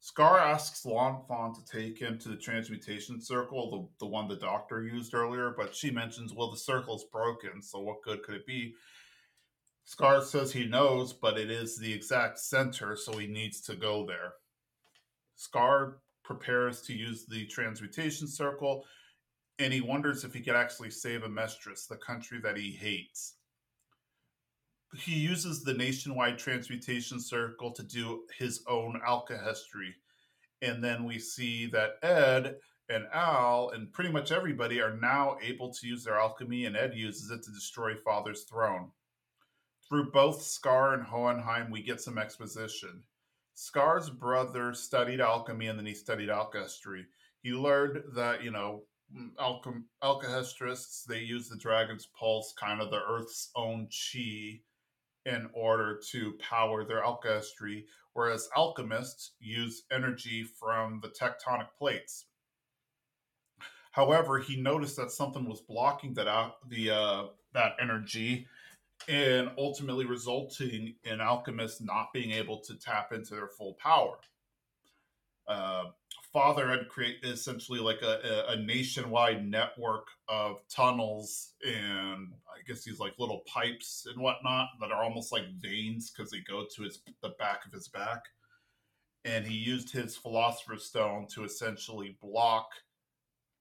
Scar asks Lan Fan to take him to the transmutation circle, the, the one the doctor used earlier, but she mentions, well, the circle's broken, so what good could it be? Scar says he knows, but it is the exact center, so he needs to go there. Scar prepares to use the transmutation circle, and he wonders if he could actually save Amestris, the country that he hates he uses the nationwide transmutation circle to do his own alkahestry. And then we see that Ed and Al and pretty much everybody are now able to use their alchemy, and Ed uses it to destroy Father's throne. Through both Scar and Hohenheim, we get some exposition. Scar's brother studied alchemy and then he studied alchemy. He learned that, you know, alchem- alkahestrists, they use the dragon's pulse, kind of the earth's own chi, in order to power their alchemy, whereas alchemists use energy from the tectonic plates. However, he noticed that something was blocking that out the uh, that energy, and ultimately resulting in alchemists not being able to tap into their full power. Uh, father had created essentially like a, a, nationwide network of tunnels and I guess these like little pipes and whatnot that are almost like veins because they go to his the back of his back. And he used his philosopher's stone to essentially block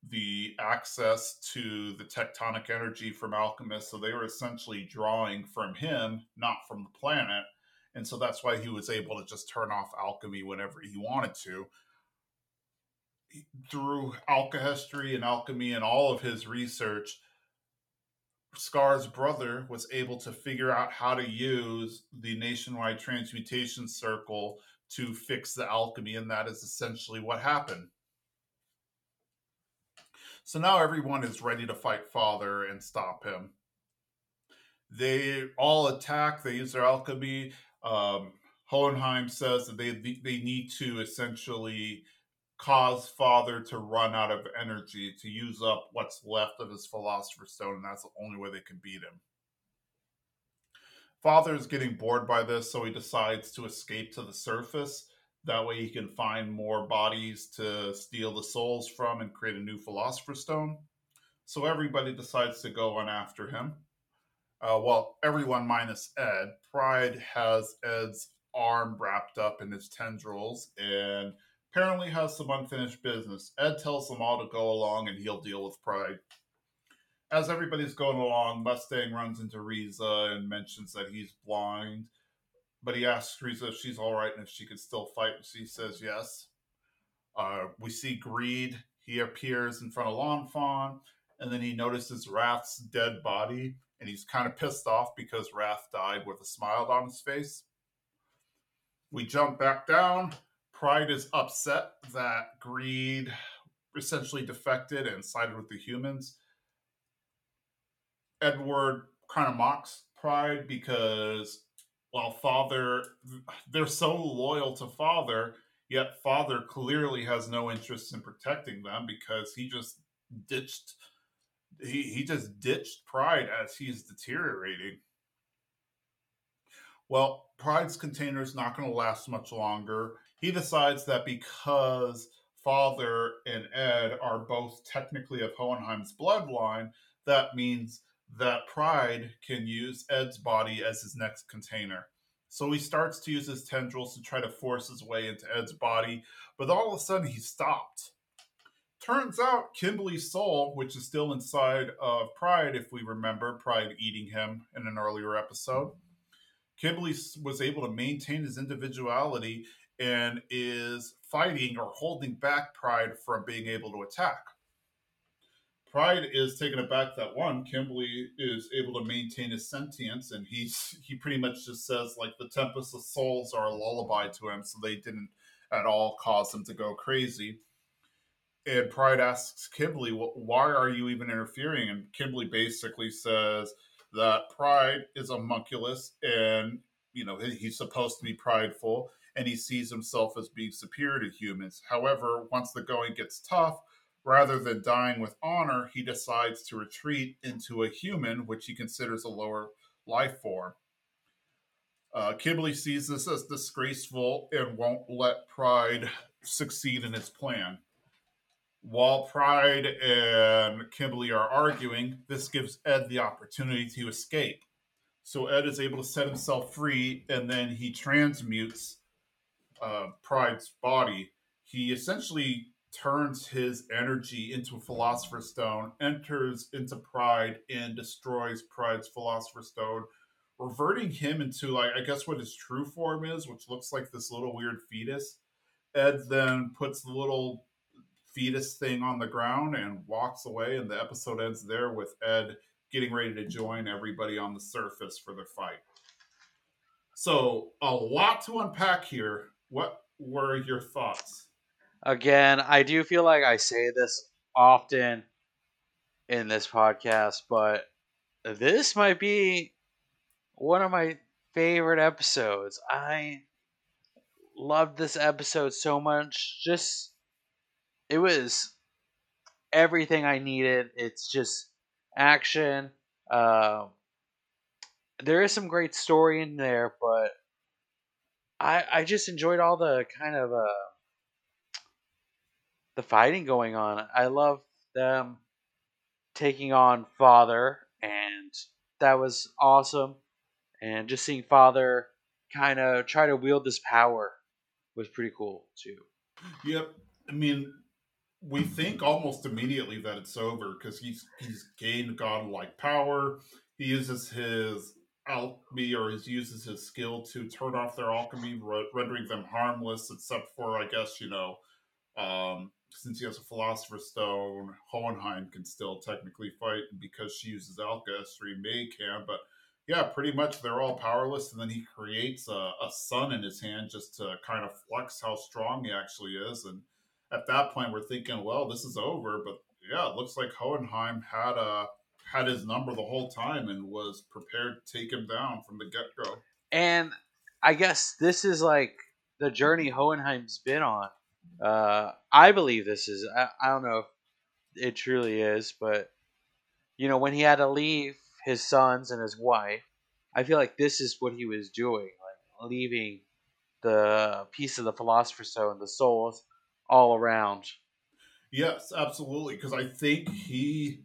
the access to the tectonic energy from alchemists. So they were essentially drawing from him, not from the planet. And so that's why he was able to just turn off alchemy whenever he wanted to through alchemy and alchemy and all of his research, Scar's brother was able to figure out how to use the nationwide transmutation circle to fix the alchemy, and that is essentially what happened. So now everyone is ready to fight Father and stop him. They all attack, they use their alchemy. Um, Hohenheim says that they, they need to essentially cause father to run out of energy to use up what's left of his philosopher's stone and that's the only way they can beat him father is getting bored by this so he decides to escape to the surface that way he can find more bodies to steal the souls from and create a new philosopher's stone so everybody decides to go on after him uh, well everyone minus ed pride has ed's arm wrapped up in his tendrils and apparently has some unfinished business. Ed tells them all to go along and he'll deal with Pride. As everybody's going along, Mustang runs into Riza and mentions that he's blind. But he asks Riza if she's all right and if she could still fight. And she says yes. Uh, we see Greed. He appears in front of Lan Fan, and then he notices Wrath's dead body, and he's kind of pissed off because Wrath died with a smile on his face. We jump back down. Pride is upset that Greed essentially defected and sided with the humans. Edward kind of mocks Pride because, well, Father, they're so loyal to Father, yet Father clearly has no interest in protecting them because he just ditched. He, he just ditched Pride as he's deteriorating. Well, Pride's container is not going to last much longer. He decides that because Father and Ed are both technically of Hohenheim's bloodline, that means that Pride can use Ed's body as his next container. So he starts to use his tendrils to try to force his way into Ed's body, but all of a sudden he stopped. Turns out Kimblee's soul, which is still inside of Pride, if we remember Pride eating him in an earlier episode, Kimberly was able to maintain his individuality and is fighting or holding back Pride from being able to attack. Pride is taken aback that one, Kimblee is able to maintain his sentience, and he's he pretty much just says like the Tempest of Souls are a lullaby to him, so they didn't at all cause him to go crazy. And Pride asks Kimblee, "Why are you even interfering?" And Kimblee basically says that Pride is a homunculus, and you know he's supposed to be prideful, and he sees himself as being superior to humans. However, once the going gets tough, rather than dying with honor, he decides to retreat into a human, which he considers a lower life form. Uh, Kimblee sees this as disgraceful and won't let Pride succeed in his plan. While Pride and Kimblee are arguing, this gives Ed the opportunity to escape. So Ed is able to set himself free and then he transmutes uh, Pride's body, he essentially turns his energy into a Philosopher's Stone, enters into Pride, and destroys Pride's Philosopher's Stone, reverting him into, like, I guess what his true form is, which looks like this little weird fetus. Ed then puts the little fetus thing on the ground and walks away, and the episode ends there with Ed getting ready to join everybody on the surface for their fight. So, a lot to unpack here, what were your thoughts? Again, I do feel like I say this often in this podcast, but this might be one of my favorite episodes. I loved this episode so much. Just it was everything I needed. It's just action. Uh, there is some great story in there, but I I just enjoyed all the kind of uh the fighting going on. I love them taking on Father, and that was awesome. And just seeing Father kind of try to wield this power was pretty cool too. Yep. I mean, we think almost immediately that it's over because he's he's gained godlike power. He uses his alchemy or he uses his skill to turn off their alchemy, re- rendering them harmless, except for, I guess, you know, um, since he has a Philosopher's Stone, Hohenheim can still technically fight, because she uses alkahestry, May can, but yeah, pretty much they're all powerless, and then he creates a, a sun in his hand just to kind of flex how strong he actually is, and at that point we're thinking, well, this is over, but yeah, it looks like Hohenheim had a had his number the whole time and was prepared to take him down from the get go. And I guess this is like the journey Hohenheim's been on. Uh, I believe this is. I, I don't know if it truly is, but you know, when he had to leave his sons and his wife, I feel like this is what he was doing, like leaving the piece of the philosopher's stone, the souls, all around. Yes, absolutely. Because I think he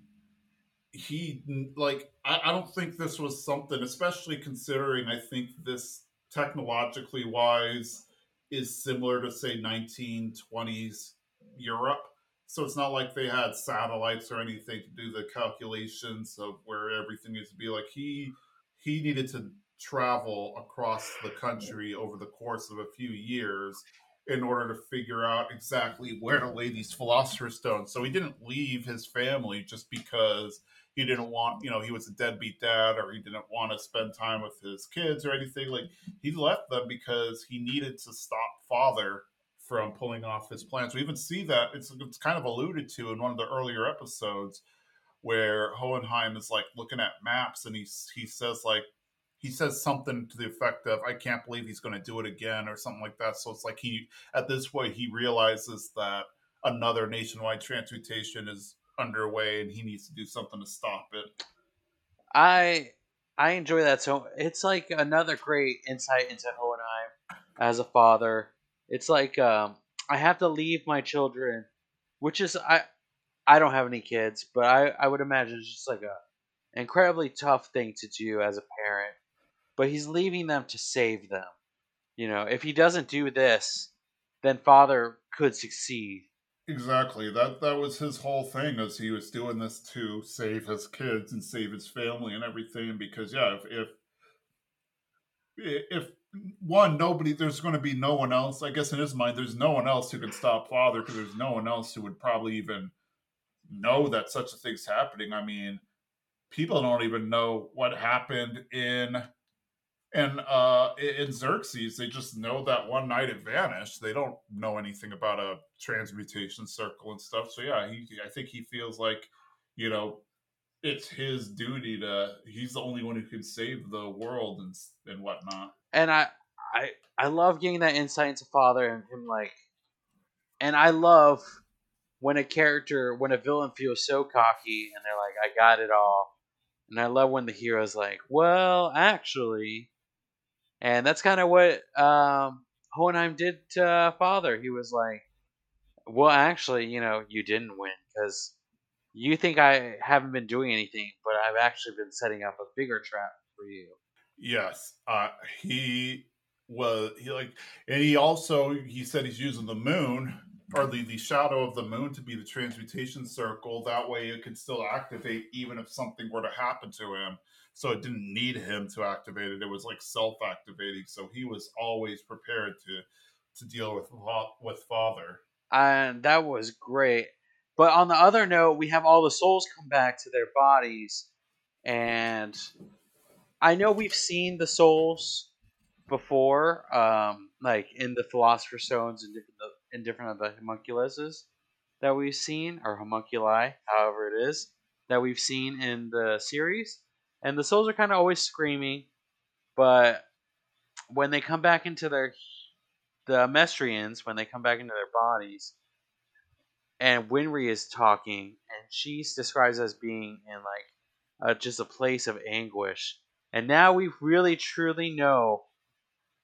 he like I, I don't think this was something, especially considering I think this technologically wise is similar to say 1920s Europe. So it's not like they had satellites or anything to do the calculations of where everything needs to be. Like he he needed to travel across the country over the course of a few years in order to figure out exactly where to lay these philosopher's stones. So he didn't leave his family just because he didn't want, you know, he was a deadbeat dad or he didn't want to spend time with his kids or anything. Like he left them because he needed to stop father from pulling off his plans. We even see that it's it's kind of alluded to in one of the earlier episodes where Hohenheim is like looking at maps and he he says like he says something to the effect of "I can't believe he's going to do it again" or something like that. So it's like he at this point he realizes that another nationwide transmutation is underway and he needs to do something to stop it. I I enjoy that. So it's like another great insight into Hohenheim as a father. It's like um, I have to leave my children, which is I I don't have any kids, but I I would imagine it's just like a incredibly tough thing to do as a parent. But he's leaving them to save them. You know, if he doesn't do this, then father could succeed. Exactly. That that was his whole thing as he was doing this to save his kids and save his family and everything because yeah, if if, if one nobody there's going to be no one else i guess in his mind there's no one else who can stop father because there's no one else who would probably even know that such a thing's happening i mean people don't even know what happened in and uh in xerxes they just know that one night it vanished. They don't know anything about a transmutation circle and stuff. So yeah he i think he feels like you know it's his duty to he's the only one who can save the world and and whatnot. And I I I love getting that insight into father and him like and I love when a character when a villain feels so cocky and they're like I got it all. And I love when the hero's like well actually and that's kind of what um Hohenheim did to uh, father he was like well actually you know you didn't win because you think I haven't been doing anything but I've actually been setting up a bigger trap for you Yes, uh, he was he like, and he also he said he's using the moon or the the shadow of the moon to be the transmutation circle. That way, it could still activate even if something were to happen to him. So it didn't need him to activate it. It was like self activating. So he was always prepared to to deal with with father. And that was great. But on the other note, we have all the souls come back to their bodies, and I know we've seen the souls before, um, like in the Philosopher's Stones and different in different of the homunculuses that we've seen, or homunculi, however it is, that we've seen in the series. And the souls are kind of always screaming, but when they come back into their the Mestrians, when they come back into their bodies, and Winry is talking, and she's described as being in like a, just a place of anguish and now we really truly know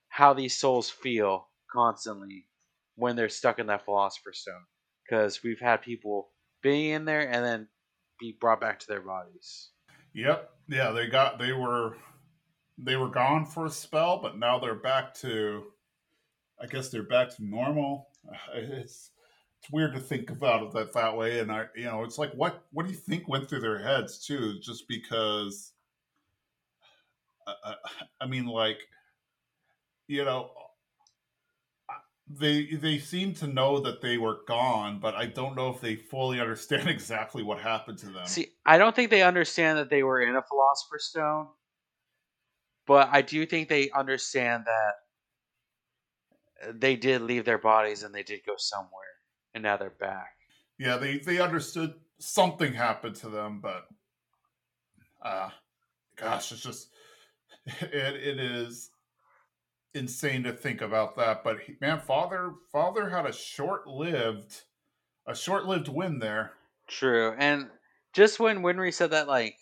how these souls feel constantly when they're stuck in that philosopher's stone. Because we've had people be in there and then be brought back to their bodies. Yep. Yeah, they got they were they were gone for a spell, but now they're back to I guess they're back to normal. It's it's weird to think about it that that way, and I you know it's like what what do you think went through their heads too? Just because I I mean, like, you know, they they seem to know that they were gone, but I don't know if they fully understand exactly what happened to them. See, I don't think they understand that they were in a philosopher's stone, but I do think they understand that they did leave their bodies and they did go somewhere, and now they're back. Yeah, they they understood something happened to them, but uh gosh, it's just it, it is insane to think about that. But he, man, father father had a short lived a short lived win there. True, and just when Winry said that, like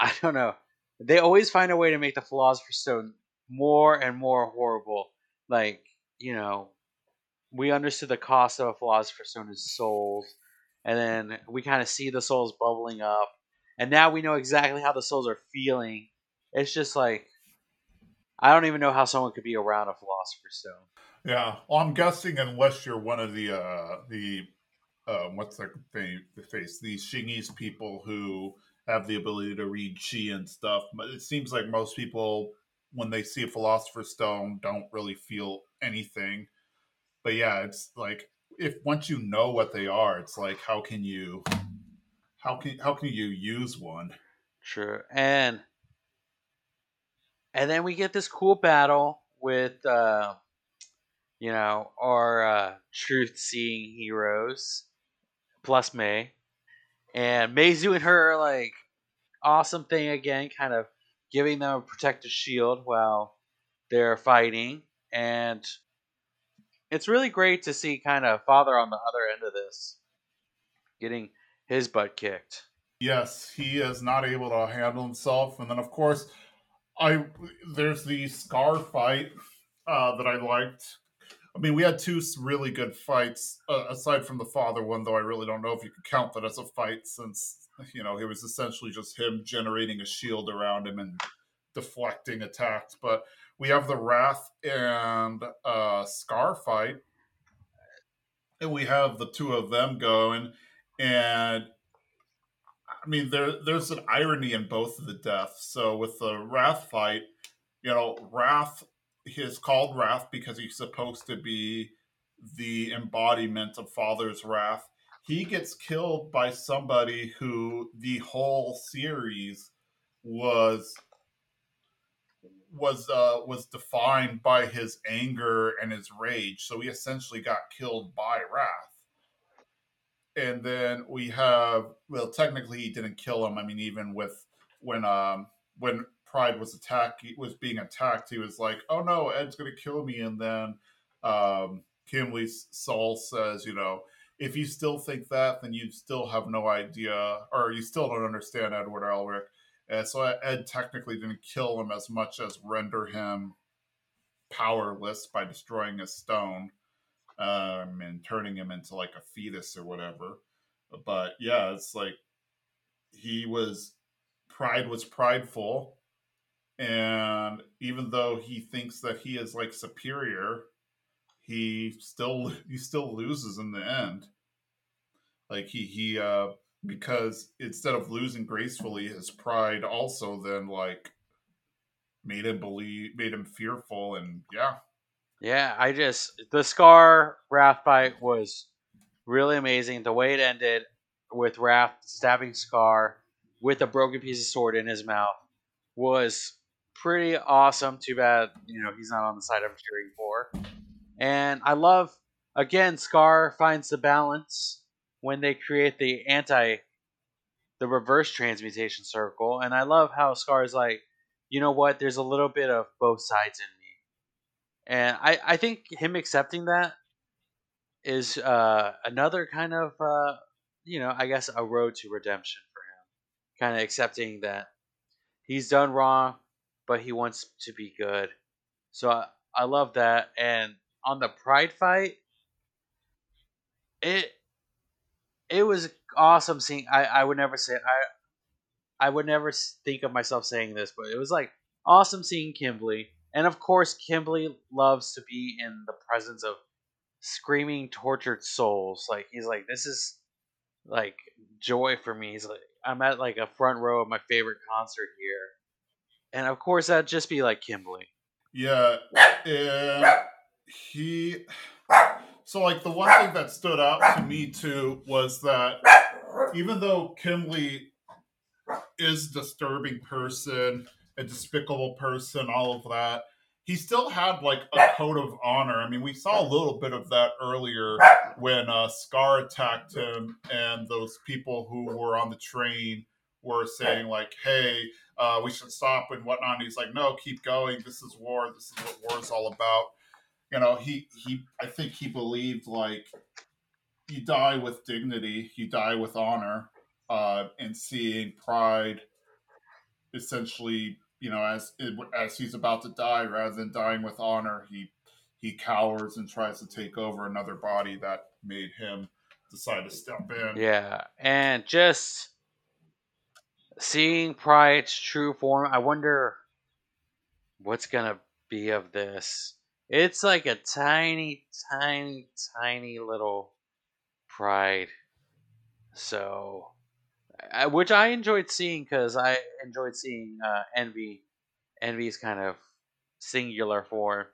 I don't know, they always find a way to make the Philosopher's Stone more and more horrible. Like you know, we understood the cost of a Philosopher's Stone is souls, and then we kind of see the souls bubbling up, and now we know exactly how the souls are feeling it's just like I don't even know how someone could be around a philosopher's stone. Yeah, well, I'm guessing unless you're one of the uh the um, what's their the face these Xingese people who have the ability to read chi and stuff. But it seems like most people when they see a philosopher's stone don't really feel anything. But yeah, it's like if once you know what they are, it's like how can you how can how can you use one? True. And and then we get this cool battle with uh you know, our uh, truth seeing heroes plus May. And May's doing her like awesome thing again, kind of giving them a protective shield while they're fighting. And it's really great to see kind of Father on the other end of this getting his butt kicked. Yes, he is not able to handle himself. And then, of course, I there's the Scar fight uh, that I liked I mean, we had two really good fights uh, aside from the father one, though I really don't know if you could count that as a fight since, you know, it was essentially just him generating a shield around him and deflecting attacks. But we have the Wrath and uh, Scar fight, and we have the two of them going. And I mean, there there's an irony in both of the deaths. So with the Wrath fight, you know, Wrath is called wrath because he's supposed to be the embodiment of father's wrath. He gets killed by somebody who the whole series was was uh was defined by his anger and his rage. So he essentially got killed by wrath and then we have well technically he didn't kill him i mean even with when um when Pride was attacked, was being attacked, he was like, "Oh no, Ed's to kill me." And then um, Kimblee's Saul says, "You know, if you still think that, then you still have no idea, or you still don't understand Edward Elric." And so Ed technically didn't kill him as much as render him powerless by destroying his stone um, and turning him into like a fetus or whatever. But yeah, it's like he was pride was prideful. And even though he thinks that he is like superior he still he still loses in the end. Like he he uh because instead of losing gracefully his pride also then like made him believe made him fearful and yeah yeah i just the scar wrath fight was really amazing the way it ended with wrath stabbing scar with a broken piece of sword in his mouth was pretty awesome. Too bad, you know, he's not on the side I'm cheering for. And I love, again, Scar finds the balance when they create the anti, the reverse transmutation circle. And I love how Scar is like, you know what, there's a little bit of both sides in me. And I, I think him accepting that is uh, another kind of, uh, you know, I guess a road to redemption for him. Kind of accepting that he's done wrong, but he wants to be good. So I, I love that. And on the Pride fight, it it was awesome seeing. I I would never say I I would never think of myself saying this, but it was like awesome seeing Kimblee. And of course, Kimblee loves to be in the presence of screaming, tortured souls. Like he's like, this is like joy for me. He's like, I'm at like a front row of my favorite concert here, and of course that'd just be like Kimblee. Yeah, and he. So like the one thing that stood out to me too was that even though Kimblee is a disturbing person, a despicable person, all of that, he still had like a code of honor. I mean, we saw a little bit of that earlier when uh, Scar attacked him, and those people who were on the train were saying like, "Hey, uh, we should stop and whatnot. And he's like, no, keep going. This is war. This is what war is all about. You know, he he. I think he believed like you die with dignity, you die with honor, uh, and seeing pride essentially, you know, as as he's about to die, rather than dying with honor, he he cowers and tries to take over another body that made him decide to step in. Yeah, and just seeing Pride's true form, I wonder what's gonna be of this. It's like a tiny, tiny, tiny little Pride. So, which I enjoyed seeing because I enjoyed seeing uh, Envy. Envy's kind of singular form.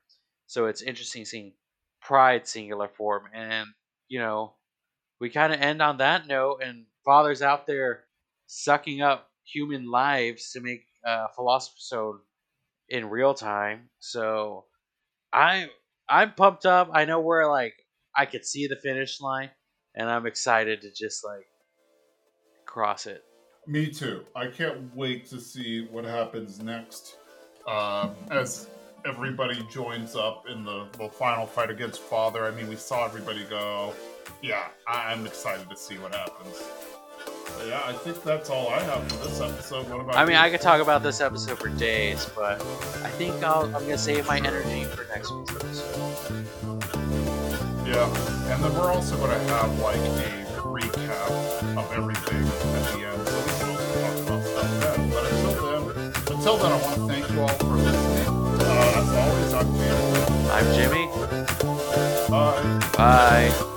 So it's interesting seeing Pride singular form. And, you know, we kind of end on that note, and Father's out there sucking up human lives to make uh, Stone in real time. So I'm I'm pumped up. I know we're like I could see the finish line, and I'm excited to just like cross it. Me too. I can't wait to see what happens next. Um, as everybody joins up in the, the final fight against Father. I mean, we saw everybody go. Yeah, I'm excited to see what happens. But yeah, I think that's all I have for this episode. What about? I mean, you? I could talk about this episode for days, but I think I'll, I'm gonna save my energy for next week's episode. Yeah, and then we're also going to have like a of everything at the end, so we can also talk about stuff then. But until then, until then, I want to thank you all for listening. Uh, as always, I'm Campbell. I'm Jimmy. Bye. Bye.